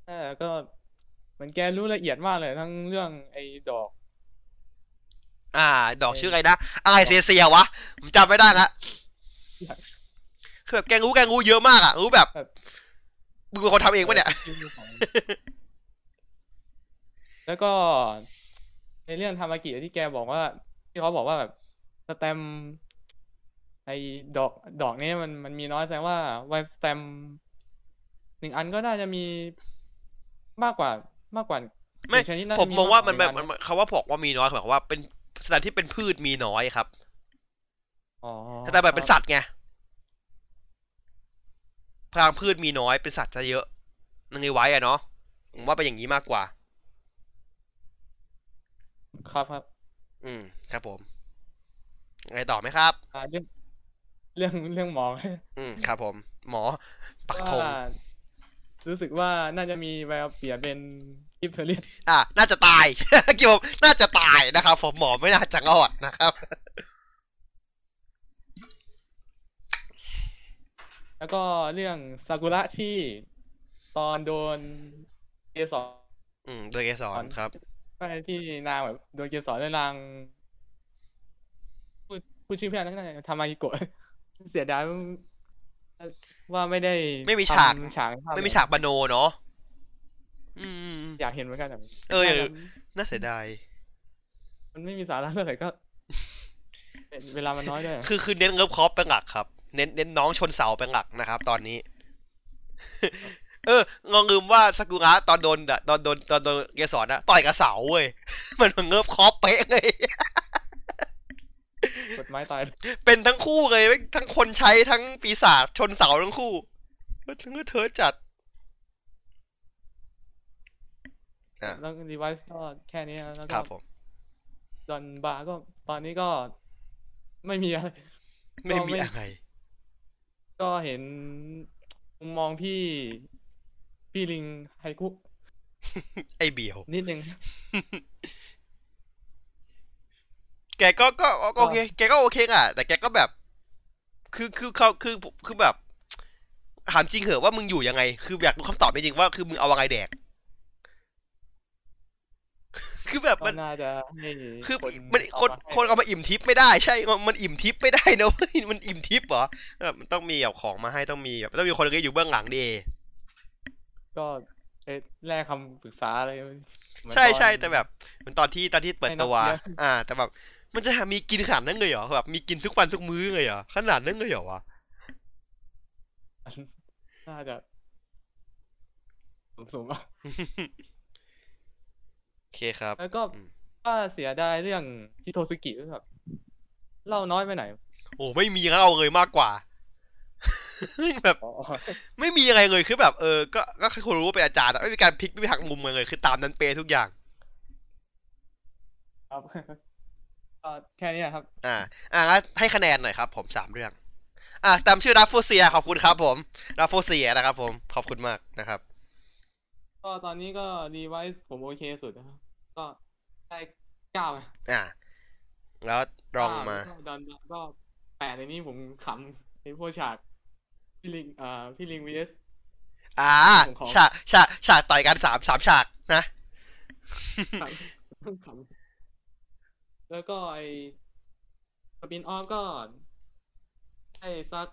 แต่ก็เหมือนแกรู้ละเอียดมากเลยทั้งเรื่องไอ้ดอก อ่า ดอกชื่ออะไรนะอะไรเซียเซียวะผมจำไม่ได้ละคือแบบแกงูแกงูเยอะมากอะรู้แบบแบบ มึงเป็นคนทำเองปะเนี่ยของแล้วก็ ในเรื่องธรรมากิที่แกบอกว่า ที่เขาบอกว่าแบบสแตมป์ไอ้ดอกดอกนี้มันมันมีน้อยแสดงว่าไวสแตมป์หนึ่งอันก็น่าจะมีมากกว่ามากกว่าไม่หนึ่งชนิดน่าผจะมมองว่ามันกแบบหมันงอัคำว่าบอกว่ามีน้อยหมายความว่าเป็นสถานที่เป็นพืชมีน้อยครับอ๋อแต่แบบเป็นสัตว์ไง พลังพืชมีน้อยเป็นสัตว์จะเยอะนึงไงไว้อะเนาะผมว่าเป็นอย่างนี้มากกว่า ครับครับ อืม ครับผมไงต่อไหมครับอ่าเรื่องเรื่องเรื่องหมอ อืมครับผม หมอ ปักธงว่ารู้สึกว่าน่าจะมีแววเปลี่ยนเป็นกิฟเทอเรียนอะน่าจะตายเกี่ยวกับน่าจะตายนะครับผมหมอไม่น่าจะรอดนะครับ แล้วก็เรื่องซากุระที่ตอนโดนเกสรอืมโดยเกสรครับไม่ที่นางแบบโดนเกสรแล้วนางพูดพูดชื่อเพื่อนนั่นทามาฮิโกะเสียดายว่าไม่ได้ไม่มีฉากทำฉากให้ภพไม่มีฉากบโนเนาะอืมอยากเห็นเหมือนกันแต่เออไม่ได้น่าเสียดายมันไม่มีสาระเท่าไหร่ก็ เวลามันน้อยด้วยคือคือเน้นเงิบคอปเป็นหลักครับ เน้นเน้นน้องชนเสาเป็นหลักนะครับ ตอนนี้ เอองงลืมว่าซากุระตอนโดนอะตอนโดนตอนโดนเกสรอะต่อยกับเสาเว้ยมันเหมือนเงิบคอปเป๊ะเลยกดไม้ตายเป็นทั้งคู่เลยทั้งคนใช้ทั้งปีศาจชนเสาทั้งคู่ทั้งเธอจัดอะแล้วดีไวซ์ก็แค่นี้นะแล้วคก็รับผมดอนบาร์ก็ตอนนี้ก็ไม่มีอะไร ไม่ก็มีไม่อะไร ก็เห็นมุมมองพี่ พี่ลิงไฮคุไอเบียว นิดนึง แกก็ก็ก็ก็โอเค แกก็โอเคอะ แต่แกก็แบบ คือคือเขาคือคือแบบถามจริงเหอะว่ามึงอยู่ยังไง คืออยากรู้คำตอบจริงๆว่าคือมึงเอาอะไรแดก คือแบบก็มันน่าจะให้คือคนมันเอาคนมาให้คนเอามาอิ่มทิปไม่ได้ใช่ มันอิ่มทิปไม่ได้นะเว้ยมันอิ่มทิปเหรอแบบมันต้องมีแบบของมาให้ต้องมีแบบต้องมีคนที่อยู่เบื้องหลังดิก็เอ๊ะแลกคำปรึกษาอะไรเหมือนใช่ตอนใช่แต่แบบเหมันตอนที่ตอนที่เปิดให้นักตัวเรียนอ่า แต่แบบมันจะมีกินขนาดนั้นเลยเหรอแบบมีกินทุกวันทุกมื้อเลยเหรอขนาดนั้นเลยเหรอวะน่าจะสูงๆอะโอ เคครับ แล้วก็อืมว่าเสียดายเรื่องฮิโทซึกิด้วยแบบเล่าน้อยไปไหน โอ้ไม่มีเล่าเลยมากกว่าแบบอ๋อไม่มีอะไรเลยคือแบบ เออ ก็ก็แค่คนรู้ว่าเป็นอาจารย์อะไม่มีการพลิกไม่มีหักมุมเลยคือตามนั้นเป๊ะทุกอย่าง ครับก็แค่นี้ครับ อ่า อ่างั้นให้คะแนนหน่อยครับ ผมสามเรื่อง อ่าสแตมป์ชื่อราฟโฟเซียขอบคุณครับผมราฟโฟเซียนะครับผมขอบคุณมากนะครับ ก็ตอนนี้ก็ดีไวซ์ผมโอเคสุดนะครับ ก็ได้เก้าไงอ่าแล้วรองมาเก้ดันก็แปดในนี้ผมขำในพวกฉากพี่ลิงอ่าพี่ลิงวีเอสอ่าผมขอฉากฉากฉากต่อยกันสามสามฉากนะขำขำแล้วก็ไอสปินออฟก็ให้สัก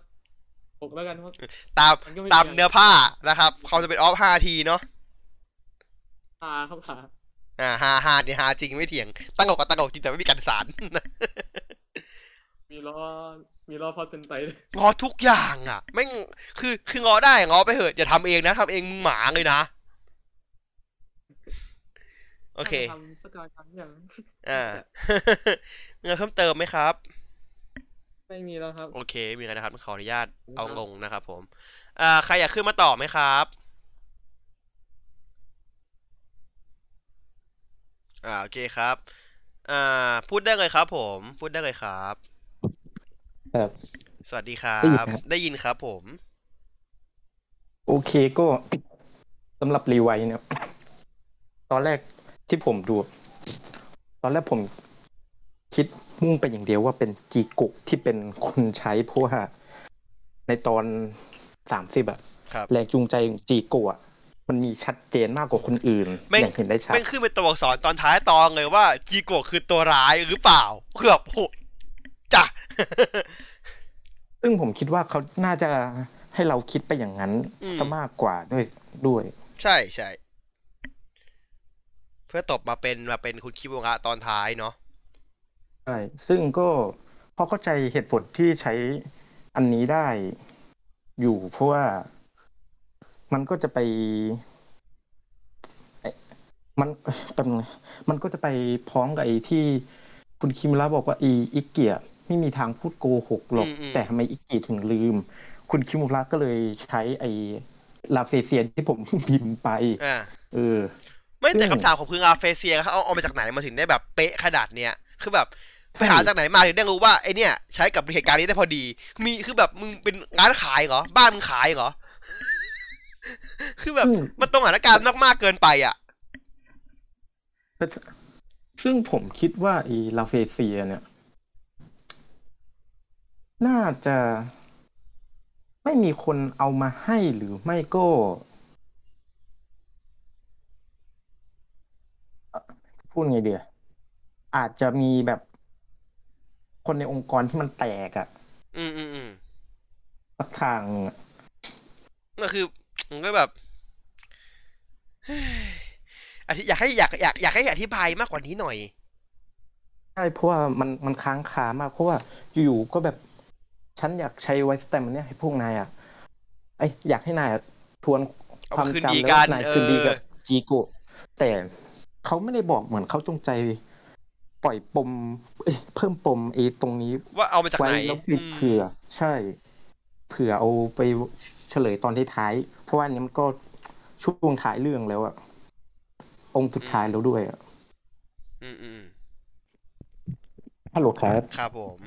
หกแล้วกันเพราะตามมันก็ไม่ตามมีอะไรเนื้อผ้านะครับเขาจะเป็นออฟห้าทีเนาะ ตาครับขาอ่าฮาฮาเนี่ยฮาจริงไม่เถียง ตั้งอกกับตั้งอกจริงแต่ไม่มีการสาร มีล้อมีล้อฟอสเซนไตด้วยงอทุกอย่างอะแม่งคือคืองอได้งอไปเหอะอย่าทำเองนะทำเองมึงหมาเลยนะ โอเคทำสกายครั้งอย่างอ่าเงินเพิ่มเติมไหมครับ ไม่มีแล้วครับ โอเค มีอะไรนะครับขออนุญาตเอาลงนะครับผม อ่า ใครอยากขึ้นมาต่อไหมครับ อ่าโอเคครับ อ่า พูดได้เลยครับ ผม พูดได้เลยครับ ครับ สวัสดีครัได้ยินบ ครับ ได้ยินครับ ผม โอเคก็สำหรับรีไวท์เนี่ย ตอนแรกที่ผมดู ตอนแรกผมคิดมุ่งไปอย่างเดียวว่าเป็นจีกุที่เป็นคนใช้เพราะว่าในตอนสามสิบอะครับ แรงจูงใจของจีกุอะ มันมีชัดเจนมากกว่าคนอื่นแม่งอย่างเห็นได้ชัดแม่งขึ้นเป็นตัวอักษรตอนท้ายตอนเลยว่าจีโกะคือตัวร้ายหรือเปล่าคือแบบโหจ้ะซึ่งผมคิดว่าเขาน่าจะให้เราคิดไปอย่างนั้นอืมซะมากกว่าด้วยด้วย ใช่ใช่เพื่อตบมาเป็นมาเป็นคุณคิบุระตอนท้ายเนาะใช่ซึ่งก็พอเข้าใจเหตุผลที่ใช้อันนี้ได้อยู่เพราะว่า มันก็จะไปเอ๊ะมันเป็นงมันก็จะไปพ้องกับไอ้ที่คุณคิมระบอกว่าอีอิกเกียไม่มีทางพูดโกหกหรอกอืมอืมแต่ทำไมอิกเกียถึงลืม คุณคิมุระก็เลยใช้ไอ้ลาเฟเซียที่ผมพิมพ์ไปอ่าเออ ไม่แต่ซึ่งคำถามของคืออาเฟเซียเขาเอาเอามาจากไหนมาถึงได้แบบเป๊ะขนาดเนี้ยคือแบบไปหาจากไหนมาถึงได้รู้ว่าไอเนี้ยใช้กับเหตุการณ์นี้ได้พอดี มีคือแบบมึงเป็นร้านขายเหรอ บ้านมึงขายเหรอ คือแบบอืมมันตรงสถานการณ์มากๆเกินไปอะแต่ซึ่งผมคิดว่าไอีลาเฟเซีย เนี่ย น่าจะไม่มีคนเอามาให้หรือไม่ก็เอ่อพูดไงเดียอาจจะมีแบบคนในองค์กรที่มันแตกอะอืมอืมอืมสักทางหนึ่งอะก็คือ มันก็แบบอธิอยากให้อยากอยากอยากให้อธิบายมากกว่านี้หน่อยใช่เพราะว่ามันมันค้างคามาก เพราะว่าอยู่ๆก็แบบฉันอยากใช้ไวสแตมเนี่ยให้พวกนายอะไอยอยากให้นายอะทวนเอาความคืนจำดีแล้วกันว่านายคืนดีกับเออจีโกะแต่เขาไม่ได้บอกเหมือนเขาจงใจ ปล่อยปมเอ้ยเพิ่มปมไอ้ตรงนี้ ว่าเอามาจากไว้ไหนแล้วปิดอืมเผื่อ ใช่ เผื่อเอาไป เฉลยตอนท้ายๆเพราะว่าอันนี้มันก็ช่วงท้ายเรื่องแล้วอะองค์สุดท้ายแล้วด้วยอะอืมอืมฮัลโหลครับ ครับผม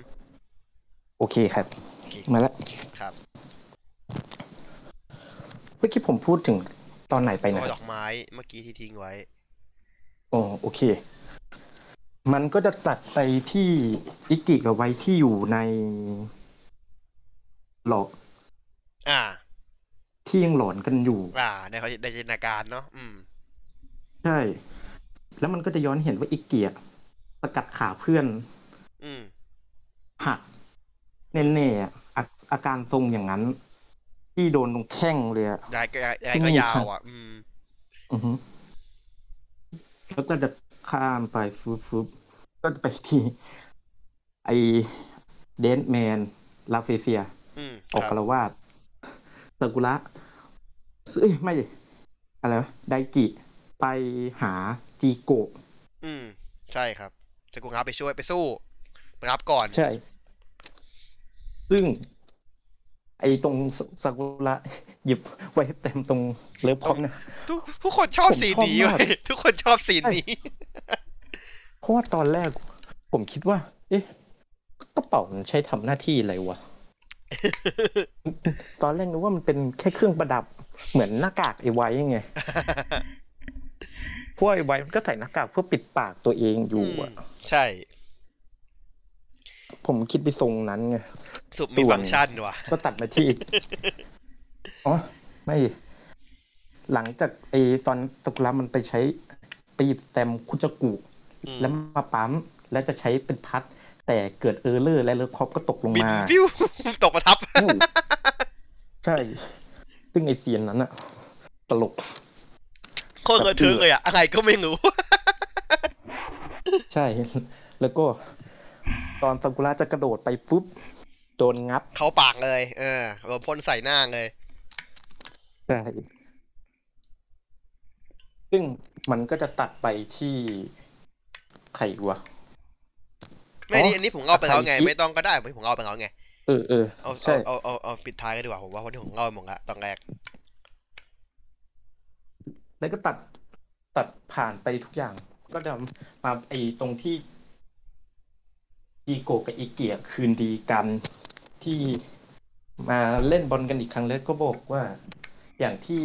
โอเคครับโอเคมาแล้วครับ เมื่อกี้ผมพูดถึงตอนไหนไปนะตัวดอกไม้เมื่อกี้ที่ทิ้งไว้อ๋อโอเค มันก็จะตัดไปที่อิกิกับไว้ที่อยู่ในหลอก อ่า ที่ยังหลอนกันอยู่ อ่าในเขาในจินตนาการเนาะอืม ใช่ แล้วมันก็จะย้อนเห็นว่าอิกิอะสกัดขาเพื่อน อืมหักแน่ๆอะอาอาการทรงอย่างนั้น ที่โดนตรงแข้งเลยอะยายก็ยายยายก็ยาวอะ อืมอือฮึแล้วก็จะข้ามไปฟึบฟึบก็จะไปที่ ไอเดนแมนลาเฟเซีย อืมออกคคารับ รวาสซากุระ เอ้ยไม่ดิอะไรวะไดกิไปหาจีโกะอืม ใช่ครับจะกูงับไปช่วยไปสู้ไปรับก่อนใช่ ซึ่ง ไอ้ตรงซากุระหยิบไว้เต็มตรงเลิฟคอมเนี่ยทุกทุกคนชอบผมสีนนี้ชอบมากเว้ยทุกคนชอบสีนนี้เพราะว่าตอนแรก ผมคิดว่า เอ๊ะกระเป๋ามันใช้ทำหน้าที่อะไรวะตอนแรกนึกว่ามันเป็นแค่เครื่องประดับ เหมือนหน้ากากไอ้ไว้ไงพวกไอ้ไว้มันก็ใส่หน้ากากเพื่อปิดปากตัวเองอยู่อะใช่ ผมคิดไปทรงนั้นไงสุดมีส่วนฟังก์ชันว่ะ ก็ตัดมาที่อ๋อไม่ หลังจากไอ้ตอนสกุระมันไปใช้ไปหยิบแตมคุจกุอืมแล้วมาปั๊มแล้วจะใช้เป็นพัด แต่เกิดเออร์เลอร์และเลิฟคอปก็ตกลงบินมาวิวตกประทับอู้ใช่ ซึ่งไอเซียนนั้นอะตลกโคตรเงอเทิงเลยอะอะไรก็ไม่รู้ ใช่ แล้วก็ ตอนซากุระจะกระโดดไปปุ๊บโดนงับ เขาปากเลย เออโดนพ่นใส่หน้าเลยใช่ซึ่งมันก็จะตัดไปที่ใครวะไม่นี่อันนี้ผมเล่าไปแล้วไงใครคิดไม่ต้องก็ได้ผมเล่าไปแล้วไง เออเออเอาใช่เอาเอาเอาเอาปิดท้ายกันดีกว่าผมว่าวันที่ผมเล่าไปหมดละตอนแรก แล้วก็ตัดตัดผ่านไปทุกอย่าง ก็จะมาไอ้ตรงที่อีโกะกับอีเกียคืนดีกันที่มาเล่นบอลกันอีกครั้งแล้วก็บอกว่า อย่างที่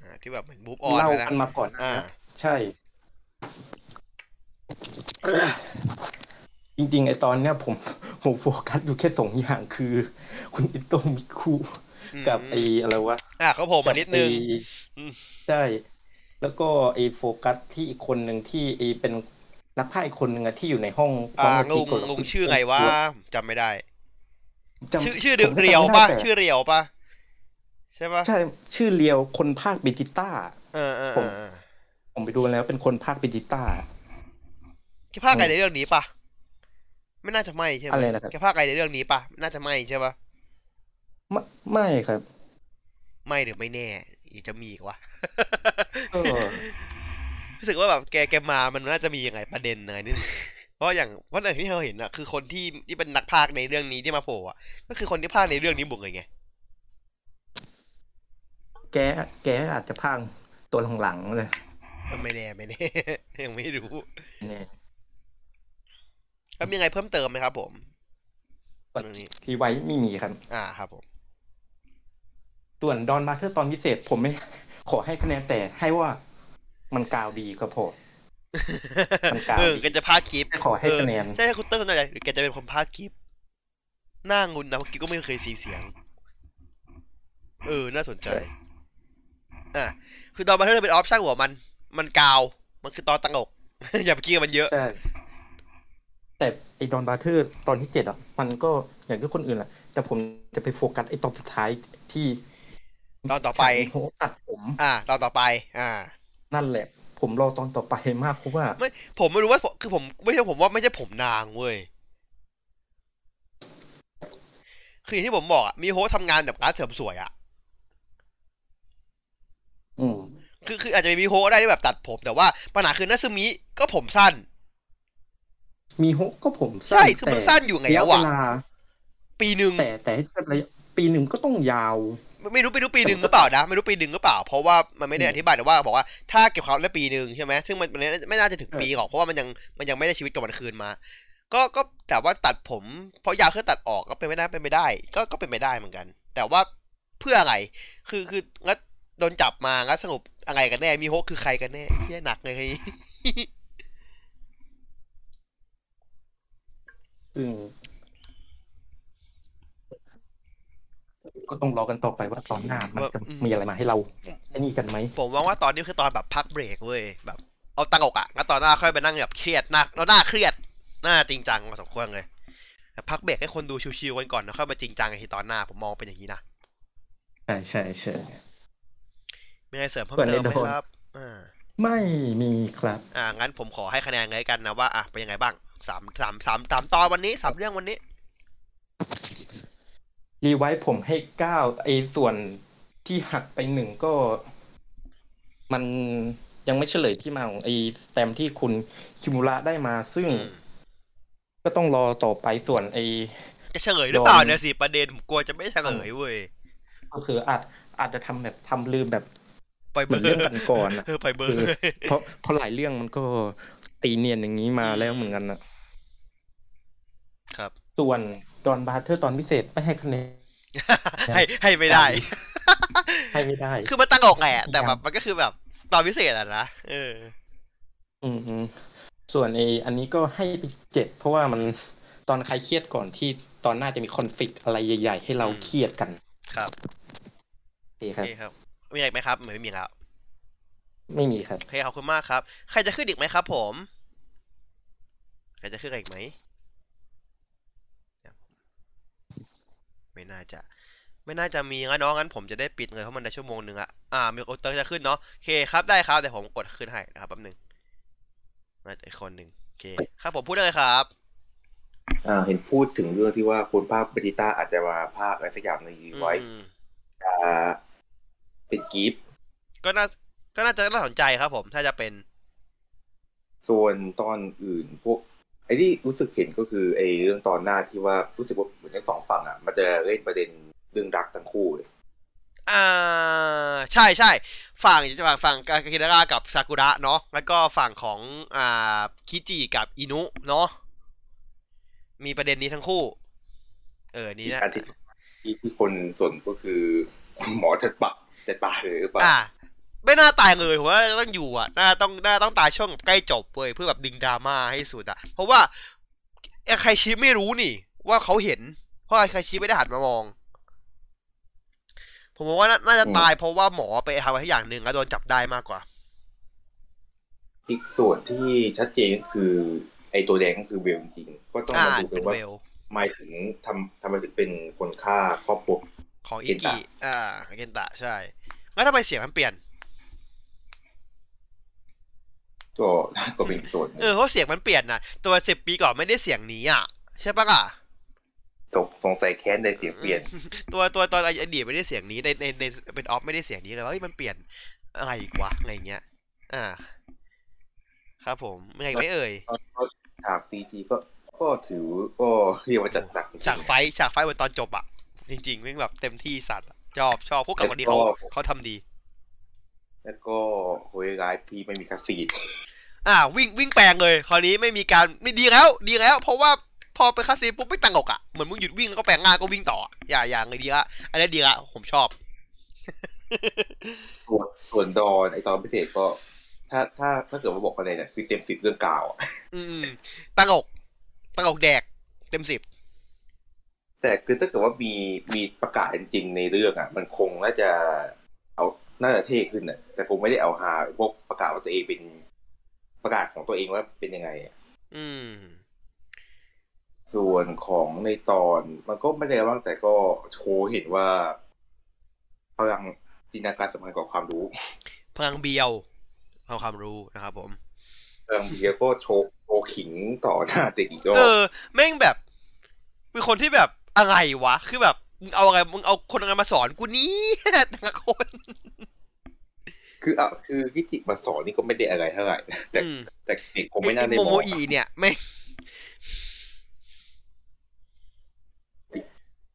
อ่าที่แบบเหมือนบูฟออนเล่าเลยนะกันมาก่อนหน้าอ่านะใช่ จริงๆไอ้ตอนเนี้ยผมผมโฟกัสอยู่แค่สองอย่างคือ คุณอิโตะมิคุอืมกับไอ้อะไรวะอะเขาโผล่มานิดนึงกับไอ้อืมใช่แล้วก็ไอ้โฟกัสที่อีกคนหนึ่งที่ไอ้เป็นนักพากย์อีกคนหนึ่งอะที่อยู่ในห้องอ่าห้งที่งกดงงชื่อไงวะจำไม่ได้จำชื่อชื่อผมก็จำเรียวไม่ได้ป่ะแต่ชื่อเรียวป่ะใช่ป่ะใช่ชื่อเรียวคนพากย์เบจิต้าเออเออผเอมอเออผมไปดูแล้วเป็นคนพากย์เบจิต้าแกภาคไกในเรื่องนี้ป่ะ ไม่น่าจะไม่ใช่ไหมอะไรนะครับแกภาคไกในเรื่องนี้ป่ะน่าจะไม่ใช่ป่ะไม่ไม่ครับ ไม่หรือไม่แน่อีกจะมีอีกวะก็รู้สึกว่าแบบแกแกมามันน่าจะมียังไงประเด็นอะไรนิดนึงเพราะอย่างเพราะอย่างที่เราเห็นอะคือคนที่ที่เป็นนักพากย์ในเรื่องนี้ที่มาโผล่อะก็คือคนที่พากย์ในเรื่องนี้หมดเลยไงแกแกอาจจะพากย์ตัวหลังๆเลยไม่แน่ไม่แน่ยังไม่รู้เนี่ย แล้วมีอะไรเพิ่มเติมไหมครับผมเรื่องนี้รีไว้ไม่มีครับ อ่าครับผม ส่วนดอนมาเธอร์ตอนพิเศษ ผมไม่ ขอให้คะแนนแต่ให้ว่ามันกาวดีก็พอมันกลางเออแกจะพากย์กิฟต์ไม่ขอให้คะแนนใช่คุณเตอร์สนใจหรือแกจะเป็นคนพากย์กิฟต์หน้างุนนะเพราะกิฟต์ก็ไม่เคยสีเสียง เออ น่าสนใจ อะ คือตอนมาเธอเป็นออปชั่นหัวมัน มันกาว มันคือตอนตั้งอกอย่าไปคิดกับมันเยอะใช่ แต่ไอดอนบาเทอร์ตอนที่เจ็ดอะ มันก็อย่างที่คนอื่นแหละ แต่ผมจะไปโฟกัสไอตอนสุดท้ายที่ตอนต่อไปโหตัดผม อ่า ตอนต่อไป อ่า นั่นแหละ ผมรอตอนต่อไปมากเพราะว่า ไม่ ผมไม่รู้ว่าคือผมไม่ใช่ผมว่าไม่ใช่ผมนางเว้ย คืออย่างที่ผมบอกอะมี host ทำงานแบบร้านเสริมสวยอะอืมคือคืออาจจะมี host ได้ที่แบบตัดผม แต่ว่าปัญหาคือนัซึมิก็ผมสั้น มีโฮก็ผมใช่คือมันสั้นอยู่ไงระยะแล้วเวอะลาปีหนึ่งแต่แต่ให้เทียบระยะปีหนึ่งก็ต้องยาวไม่ไม่รู้ไม่รู้ปีหนึ่งหรือเปล่านะ ไม่รู้ปีหนึ่งหรือเปล่า เพราะว่ามันไม่ได้อืมอธิบายแต่ว่าบอกว่าถ้าเก็บความได้ปีหนึ่งใช่ไหมซึ่งมันมันไม่น่าจะถึงปีหรอกเพราะว่ามันยังมันยังไม่ได้ชีวิตกับมันคืนมา ก็ก็แต่ว่าตัดผม เพราะยาวเพื่อตัดออกก็เป็นไม่ได้เป็นไม่ได้ ก็ก็เป็นไม่ได้เหมือนกัน แต่ว่าเพื่ออะไรคือคืองั้นโดนจับมางั้นสรุปอะไรกันแน่มีโฮกคือใครกันแน่เฮียหนักเลย ซึ่ง ก็ต้องรอกันต่อไปว่าตอนหน้ามันจะมีอะไรมาให้เราไอ้นี่กันไหมผมมองว่าตอนนี้คือตอนแบบพักเบรกเว้ยแบบเอาตังอกอะงั้นตอนหน้าค่อยไปนั่งแบบเครียดหน้าเราหน้าเครียดหน้าจริงจังพอสมควรเลยแต่พักเบรกให้คนดูชิวๆกันก่อนแล้วค่อยมาจริงจังในทีตอนหน้าผมมองเป็นอย่างนี้นะใช่ใช่ใช่มีอะไรเสริมเพิ่มส่วนเติมไหมในโดนครับอ่าไม่มีครับ อ่างั้นผมขอให้คะแนนเลยกันนะว่าอะเป็นยังไงบ้าง สามสามสามสามตอนวันนี้สามเรื่องวันนี้ รีไวท์ผมให้เก้าไอ้ส่วนที่หักไปหนึ่งก็ มันยังไม่เฉลยที่มาของไอ้สแตมป์ที่คุณคิมูระได้มาซึ่งอืมก็ต้องรอต่อไปส่วนไอ้จะเฉลยหรือเปล่าโดนเนี่ยสิประเด็นผมกลัวจะไม่เฉลยเว้ยก็คืออาจอาจจะทำแบบทำลืมแบบปล่อยเหเบมืออนร์เรื่องกันก่อนอะเออปล่อยเบอร์คือเพราะเพราะหลายเรื่องมันก็ตีเนียนอย่างนี้มาแล้วเหมือนกันนะครับ ส่วนDonbrothers ตอนพิเศษไม่ให้คะแนนให้ให้ไม่ได้ ให้ไม่ได้ คือมันตั้งอกไงอะแต่แบบมันก็คือแบบตอนพิเศษอะนะเอออืมอืมส่วนไออันนี้ก็ให้ไปเจ็ดเพราะว่ามันตอนใครเครียดก่อนที่ตอนหน้าจะมี conflict อะไรใหญ่ ๆ ให้เราอืมเครียดกัน ครับโอเคครับโอเคครับมีอะไรอีกไหมครับไม่มีแล้วไม่มีครับโอเคขอบคุณมากครับ ใครจะขึ้นอีกไหมครับ ผม ใครจะขึ้นอะไรอีกไหม ไม่น่าจะ ไม่น่าจะมีงั้นน้องงั้นผมจะได้ปิดเลยเพราะมันได้ชั่วโมงหนึ่งอะอ่ามีโอเตอร์จะขึ้นเนาะโอเคครับได้ครับแต่ผมกดขึ้นให้นะครับแป๊บหนึงน่าจะอีกคนหนึ่งโอเคครับผมพูดได้เลยครับอ่าเห็นพูดถึงเรื่องที่ว่าคนภาคเบจิต้าอาจจะมาภาคอะไรสักอย่างในไวอืมอ่าเป็นกิฟต์ก็น่าก็น่าจะน่าสนใจครับผมถ้าจะเป็น ส่วนตอนอื่นพวก ไอ้ที่รู้สึกเห็นก็คือไอ้เรื่องตอนหน้าที่ว่ารู้สึกว่าเหมือนทั้งสองฝั่งอะ มันจะเล่นประเด็นเรื่องรักทั้งคู่เลยอ่าใช่ใช่ฝั่งฝั่งฝั่งกากินาระกับซากุระเนาะแล้วก็ฝั่งของอ่าคิจิกับอินุเนาะมีประเด็นนี้ทั้งคู่ เออนี่อีกนะอันที่ที่ที่คนส่วนก็คือคุณหมอจะปะจะตายเลยหรือเปล่าอ่า ไม่น่าตายเลยผมว่าต้องอยู่อะน่าต้องน่าต้องตายช่วงใกล้จบเว้ยเพื่อแบบดึงดราม่าให้สุดอะ เพราะว่าไอ้ใครชิไม่รู้นี่ ว่าเขาเห็น เพราะไอ้ใครชิไม่ได้หันมามอง ผมว่าน่าน่าจะตายเพราะว่าหมอไปทำอะไรที่อย่างหนึ่งแล้วโดนจับได้มากกว่า อีกส่วนที่ชัดเจนก็คือ ไอ้ตัวแดงก็คือเบลจริงๆก็ต้องอ่ามาดูกัเป็นนว่าเวลทำไมถึงทำทำไมถึงเป็นคนฆ่าครอบครัวของอิเกนกิตะอ่าเกนตะใช่แล้วทำไมเสียงมันเปลี่ยน ก็ก็เป็นอีกส่วนหนึ่งเออเพราะเสียงมันเปลี่ยนนะตัวสิบปีก่อนไม่ได้เสียงนี้อะ ใช่ปะล่ะสงสงสัยแค้นในเสียงเปลี่ยน ตัวตัวตอนอดีตไม่ได้เสียงนี้ในในในเป็นออฟไม่ได้เสียงนี้เลยว่าเฮ้ยมันเปลี่ยนอะไรอีกวะอะไรอย่างเงี้ย อ่า ครับผมไงไม่เอ่ยฉากซีจีก็ก็ถือก็เรียกว่าจัดหนักจริงๆฉากไฟท์ฉากไฟท์บนตอนจบอะ จริงๆแม่งแบบเต็มที่สัตว์อะชอบชอบพวกกับคนนี้เขาเขาทำดี แล้วก็โหยร้ายที่ไม่มีคาซีนอ่าวิ่งวิ่งแปลงเลยคราวนี้ไม่มีการไม่ดีแล้ว ดีแล้ว เพราะว่าพอไปคาซีนปุ๊บไม่ตังอกอะเหมือนมึงหยุดวิ่งแล้วก็แปลงง่ายก็วิ่งต่ออะอย่าอย่างเลยดีละอันนี้ดีละผมชอบส่วนส่วนดอนไอตอนพิเศษก็ ถ้าถ้าถ้าเกิดว่าบอกอะไรเนี่ยคือเต็มสิบเรื่องกาวอะอืมตังอกตังอกแดก เต็มสิบแต่คือถ้าเกิดว่ามีมีประกาศจริงๆในเรื่องอะ มันคงน่าจะเอา น่าจะเท่ขึ้นอะ แต่คงไม่ได้เอาฮาพวกประกาศว่าตัวเองเป็นประกาศของตัวเองว่าเป็นยังไงอะอืม ส่วนของในตอนมันก็ไม่ได้ว่างแต่ก็โชว์เห็นว่า พลังจินตนาการสำคัญกว่าความรู้ พลังเบียวเอาความรู้นะครับผมพลังเบียร์ก็โชว์โชว์ขิงต่อหน้าเด็กอีกรอเอบอแม่งแบบเป็นคนที่แบบอะไรวะ คือแบบ มึงเอาอะไรมึงเอาคนอะไรมาสอนกูนี้แต่ละคน คืออะคือคิจิมาสอนนี่ก็ไม่ได้อะไรเท่าไหร่นะแต่อืมแต่เด็กคงไอ้ไม่น่าได้โมมโมองอีเนี่ยแม่ง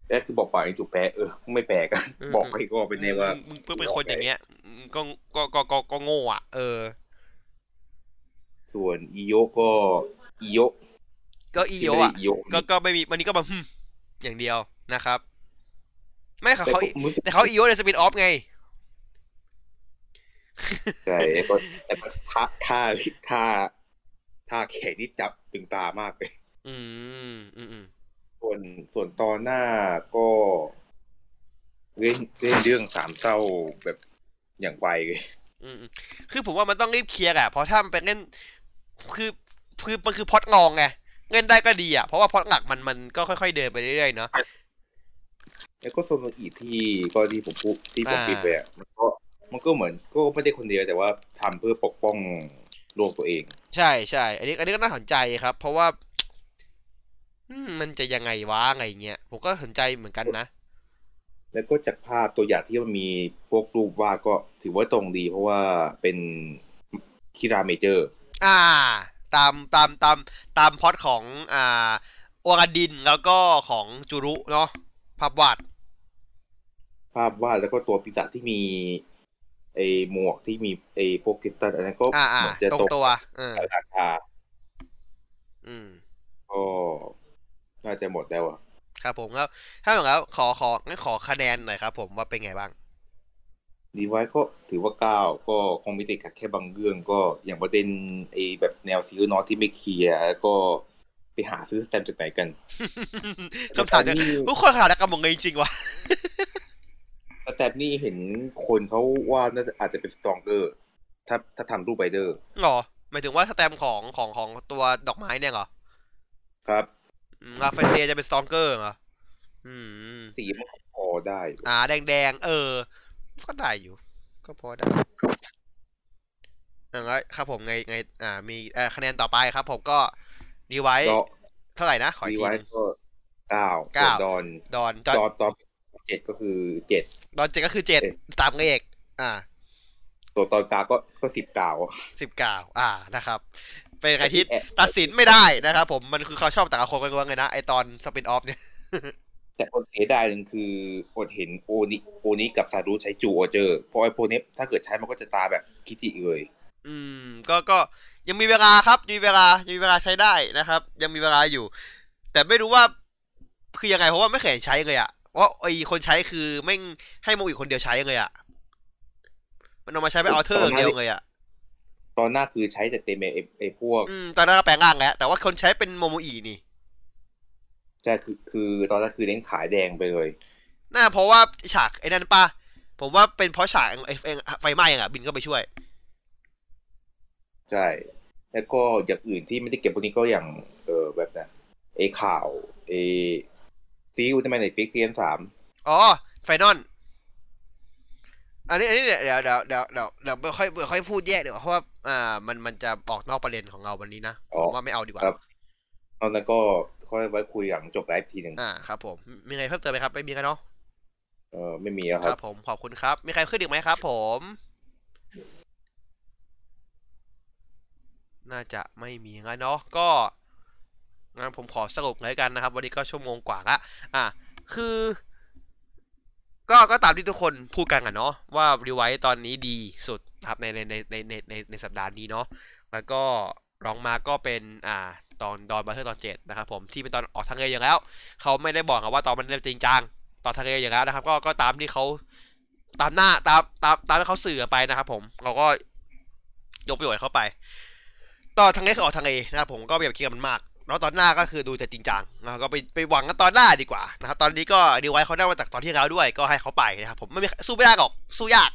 แล้วคือบอกป่าอย่างจุแปลเออไม่แปลกันบอกไปก็เป็นแน่ว่ามึงเพิ่งเป็นคนอย่างเงี้ยมึงก็ก็ก็ก็ก็โง่อะ เออ ส่วนอีโยะก็อีโยะก็อีที่โยไม่ได้อะอีโยะก็ก็ไม่มีวันนี้ก็แบบหึ่มอย่างเดียวนะครับ ไม่ค่ะแต่เขาก็รู้สึกแต่เขาอีโยในสปินออฟไงใช่แต่ก็แต่ก็ท่าท่าท่าท่าแขนนี่จับตึงตามากเลยอืมอืมอืมส่วนส่วนตอนหน้าก็เล่นเล่นเรื่องสามเศร้าแบบอย่างไวเลยอืมอืมคือผมว่ามันต้องรีบเคลียร์อะเพราะถ้ามันเป็นเล่นคือคือมันคือพล็อดงองไงเล่นได้ก็ดีอะเพราะว่าพล็อดหลักมันมันก็ค่อยๆเดินไปเรื่อยๆเนาะ แล้วก็โซโนอีที่ก็ที่ผมพูดที่ผมอ่าคิดไปอะมันก็มันก็เหมือนก็ไม่ได้คนเดียวแต่ว่าทำเพื่อปกป้องโลกตัวเอง ใช่ใช่อันนี้ อันนี้ก็น่าสนใจครับ เพราะว่าอืมมันจะยังไงวะไงเงี้ยผมก็สนใจเหมือนกันนะ แล้วก็จากภาพตัวอย่างที่มันมีพวกรูปวาดก็ถือว่าตรงดี เพราะว่าเป็นคิราเมเจอร์ อ่า ตามตามตามตามพล็อดของอ่าโอวาดินแล้วก็ของจูรุเนาะ ภาพวาด ภาพวาดแล้วก็ตัวปีศาจที่มีไอ้หมวกที่มีไอ้พวกคริสตัลอันนั้นก็อ่าอ่าเหมือนจะตรงตกตัวเออราคาอืมก็น่าจะหมดแล้วอะ ครับผมแล้วถ้าอย่างนั้นขอของั้นขอคะแนนหน่อยครับผมว่าเป็นไงบ้างดีไว้ก็ถือว่าเก้าก็คงมีติดขัดแค่บางเรื่องก็อย่างประเด็นไอ้แบบแนวซีรีส์นอตที่ไม่เคลียร์แล้วก็ไป หาซื้อสแตมป์จากไหนกันคำถามเนี่ยทุกคนคำถามนักการเมืองจริงๆว่ะสแตมป์นี่เห็นคนเขาว่าน่าจะอาจจะเป็นสตรองเกอร์ถ้าถ้าทำรูปไบเดอร์หรอหมายถึงว่าสแตมป์ของของของตัวดอกไม้เนี่ยเหรอ ครับอืมอาเฟเซจะเป็นสตองเกอร์เหรออืมสีมันก็พอได้ อ่า แดงแดงๆเออ ก็ได้อยู่ ก็พอได้อย่างไรครับผมไงไง อ่า มีเอ่อคะแนนต่อไปครับผมก็ ดีไว้ก็เท่าไหร่นะ ขออีดีกทีไว้หนึงก็เก้าเก้าส่วนดอนดอนจอนดอนตอนเจ็ดก็คือเจ็ดดอนเจ็ดก็คือเจ็ดเจ็ดตามเอก อ่า ตัวตอนกลางก็ก็สิบเก้าสิบเก้าอ่านะครับ เป็นอะไรที่แอะตัดสินไม่ได้นะครับผมมันคือเขาชอบแต่ละคนกันว่าไงนะไอตอนสปินออฟเนี่ยแต่คนเสียดายหนึ่งคืออดเห็นโอนิโอนิกับซารุใช้จูโอเจอร์เพราะไอ้พวกนี้ถ้าเกิดใช้มันก็จะตาแบบคิจิเลย อืม ก็ก็ ยังมีเวลาครับยังมีเวลายังมีเวลาใช้ได้นะครับ ยังมีเวลาอยู่ แต่ไม่รู้ว่าคือยังไงเพราะว่าไม่เคยเห็นใช้เลยอะว่าไอคนใช้คือแม่งให้โมอีกคนเดียวใช้เลยอะมันเอามาใช้ไปเอาเทอร์อย่างเดียวเลยอะตอนหน้าคือใช้แต่เต็มไอ้ไอ้พวกอืมตอนนั้นก็แปลงร่างแล้วแต่ว่าคนใช้เป็นโมโมอีนี่ใช่คือคือตอนนั้นคือเน้นขายแดงไปเลยน่าเพราะว่าฉากไอ้นั่นป่ะผมว่าเป็นเพราะฉากไอ้ไอ้ไฟไหม้อะบินก็ไปช่วย ใช่ แล้วก็อย่างอื่นที่ไม่ได้เก็บพวกนี้ก็อย่างเออแบบนะไอ้ข่าวไอ้ซีอุลตร้าแมนในฟิกเซียนสามอ๋อไฟนอลอันนี้อันนี้เดี๋ยวเดี๋ยวเดี๋ยวเดี๋ยวเดี๋ยวเดี๋ยวไม่ค่อยไม่ค่อยพูดแยกเดี๋ยวาเพราะว่าอ่ามันมันจะออกนอกประเด็นของเราวันนี้นะผมว่าไม่เอาดีกว่าครับตอนนั้นก็ค่อยไว้คุยหลังจบไลฟ์ทีหนึ่งอ่าครับผมมีอะไรเพิ่มเติมไหมครับไม่มีกันเนาะเออไม่มีแล้วคครัรับบผมขอบคุณครับ มีใครขึ้นอีกไหมครับผม น่าจะไม่มีงั้นเนาะก็งั้นผมขอสรุปเลยกันนะครับ วันนี้ก็ชั่วโมงกว่าละอะคือ ก็ก็ตามที่ทุกคนพูดกันอะเนาะว่ารีไวท์ตอนนี้ดีสุดนะครับในในในในในในในสัปดาห์นี้เนาะแล้วก็รองมาก็เป็นอ่าตอนดอนบัตเทอร์ตอนเจ็ดนะครับผมที่เป็นตอนออกทางเออย่างแล้ว เขาไม่ได้บอกอะว่าตอนมันเริ่มจริงจังตอนทางเออย่างแล้วนะครับ ก็ก็ตามที่เขาตามหน้าตามตามตามที่เขาสื่อไปนะครับ ผมเราก็ยกประโยชน์เข้าไป ตอนทางเอคือออกทางเอนะครับผมก็ไม่อยากคิดกับมันมากแล้วตอนหน้าก็คือดูจะจริงจังนะครับก็ไปไปหวังกันตอนหน้าดีกว่านะครับตอนนี้ก็ดีไว้เขาได้มาจากตอนที่แล้วด้วยก็ให้เขาไปนะครับผมไม่มีสู้ไม่ได้หรอกสู้ยาก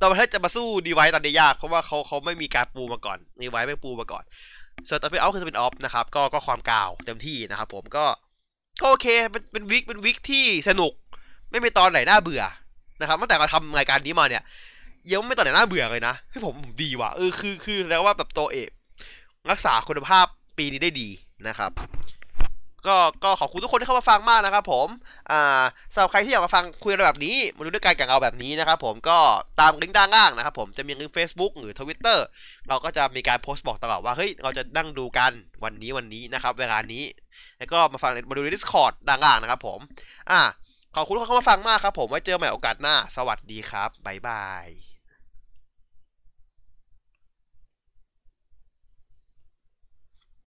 ตอนประเทศจะมาสู้ดีไว้ตอนนี้ยากเพราะว่าเขาเขาไม่มีการปูมาก่อนดีไว้ไม่ปูมาก่อนส่วนตอนเป็นออฟคือเป็นออฟนะครับก็ก็ความกาวเต็มที่นะครับผมก็ก็โอเคเป็นเป็นวิกเป็นวิกที่สนุก ไม่มีตอนไหนน่าเบื่อนะครับตั้งแต่เราทำรายการนี้มาเนี่ยยังไม่ตอนไหนน่าเบื่อเลยนะให้ผมดีว่ะเออคือคือแล้วว่าแบบตัวเอ รักษาคุณภาพปีนี้ได้ดีนะครับ ก็ก็ขอบคุณทุกคนที่เข้ามาฟังมากนะครับ ผมอ่าสำหรับใครที่อยากมาฟังคุยอะไรแบบนี้มาดูด้วยกันกับเราแบบนี้นะครับ ผมก็ตามลิงก์ด้านล่างนะครับ ผมจะมีลิงก์ Facebook หรือ Twitter เราก็จะมีการโพสต์บอกตลอดว่าเฮ้ยเราจะนั่งดูกันวันนี้วันนี้นะครับ เวลานี้ แล้วก็มาฟังมาดูใน Discord ด้านล่างนะครับ ผมอ่าขอบคุณทุกคนเข้ามาฟังมากครับ ผมไว้เจอใหม่โอกาสหน้า สวัสดีครับบ๊ายบาย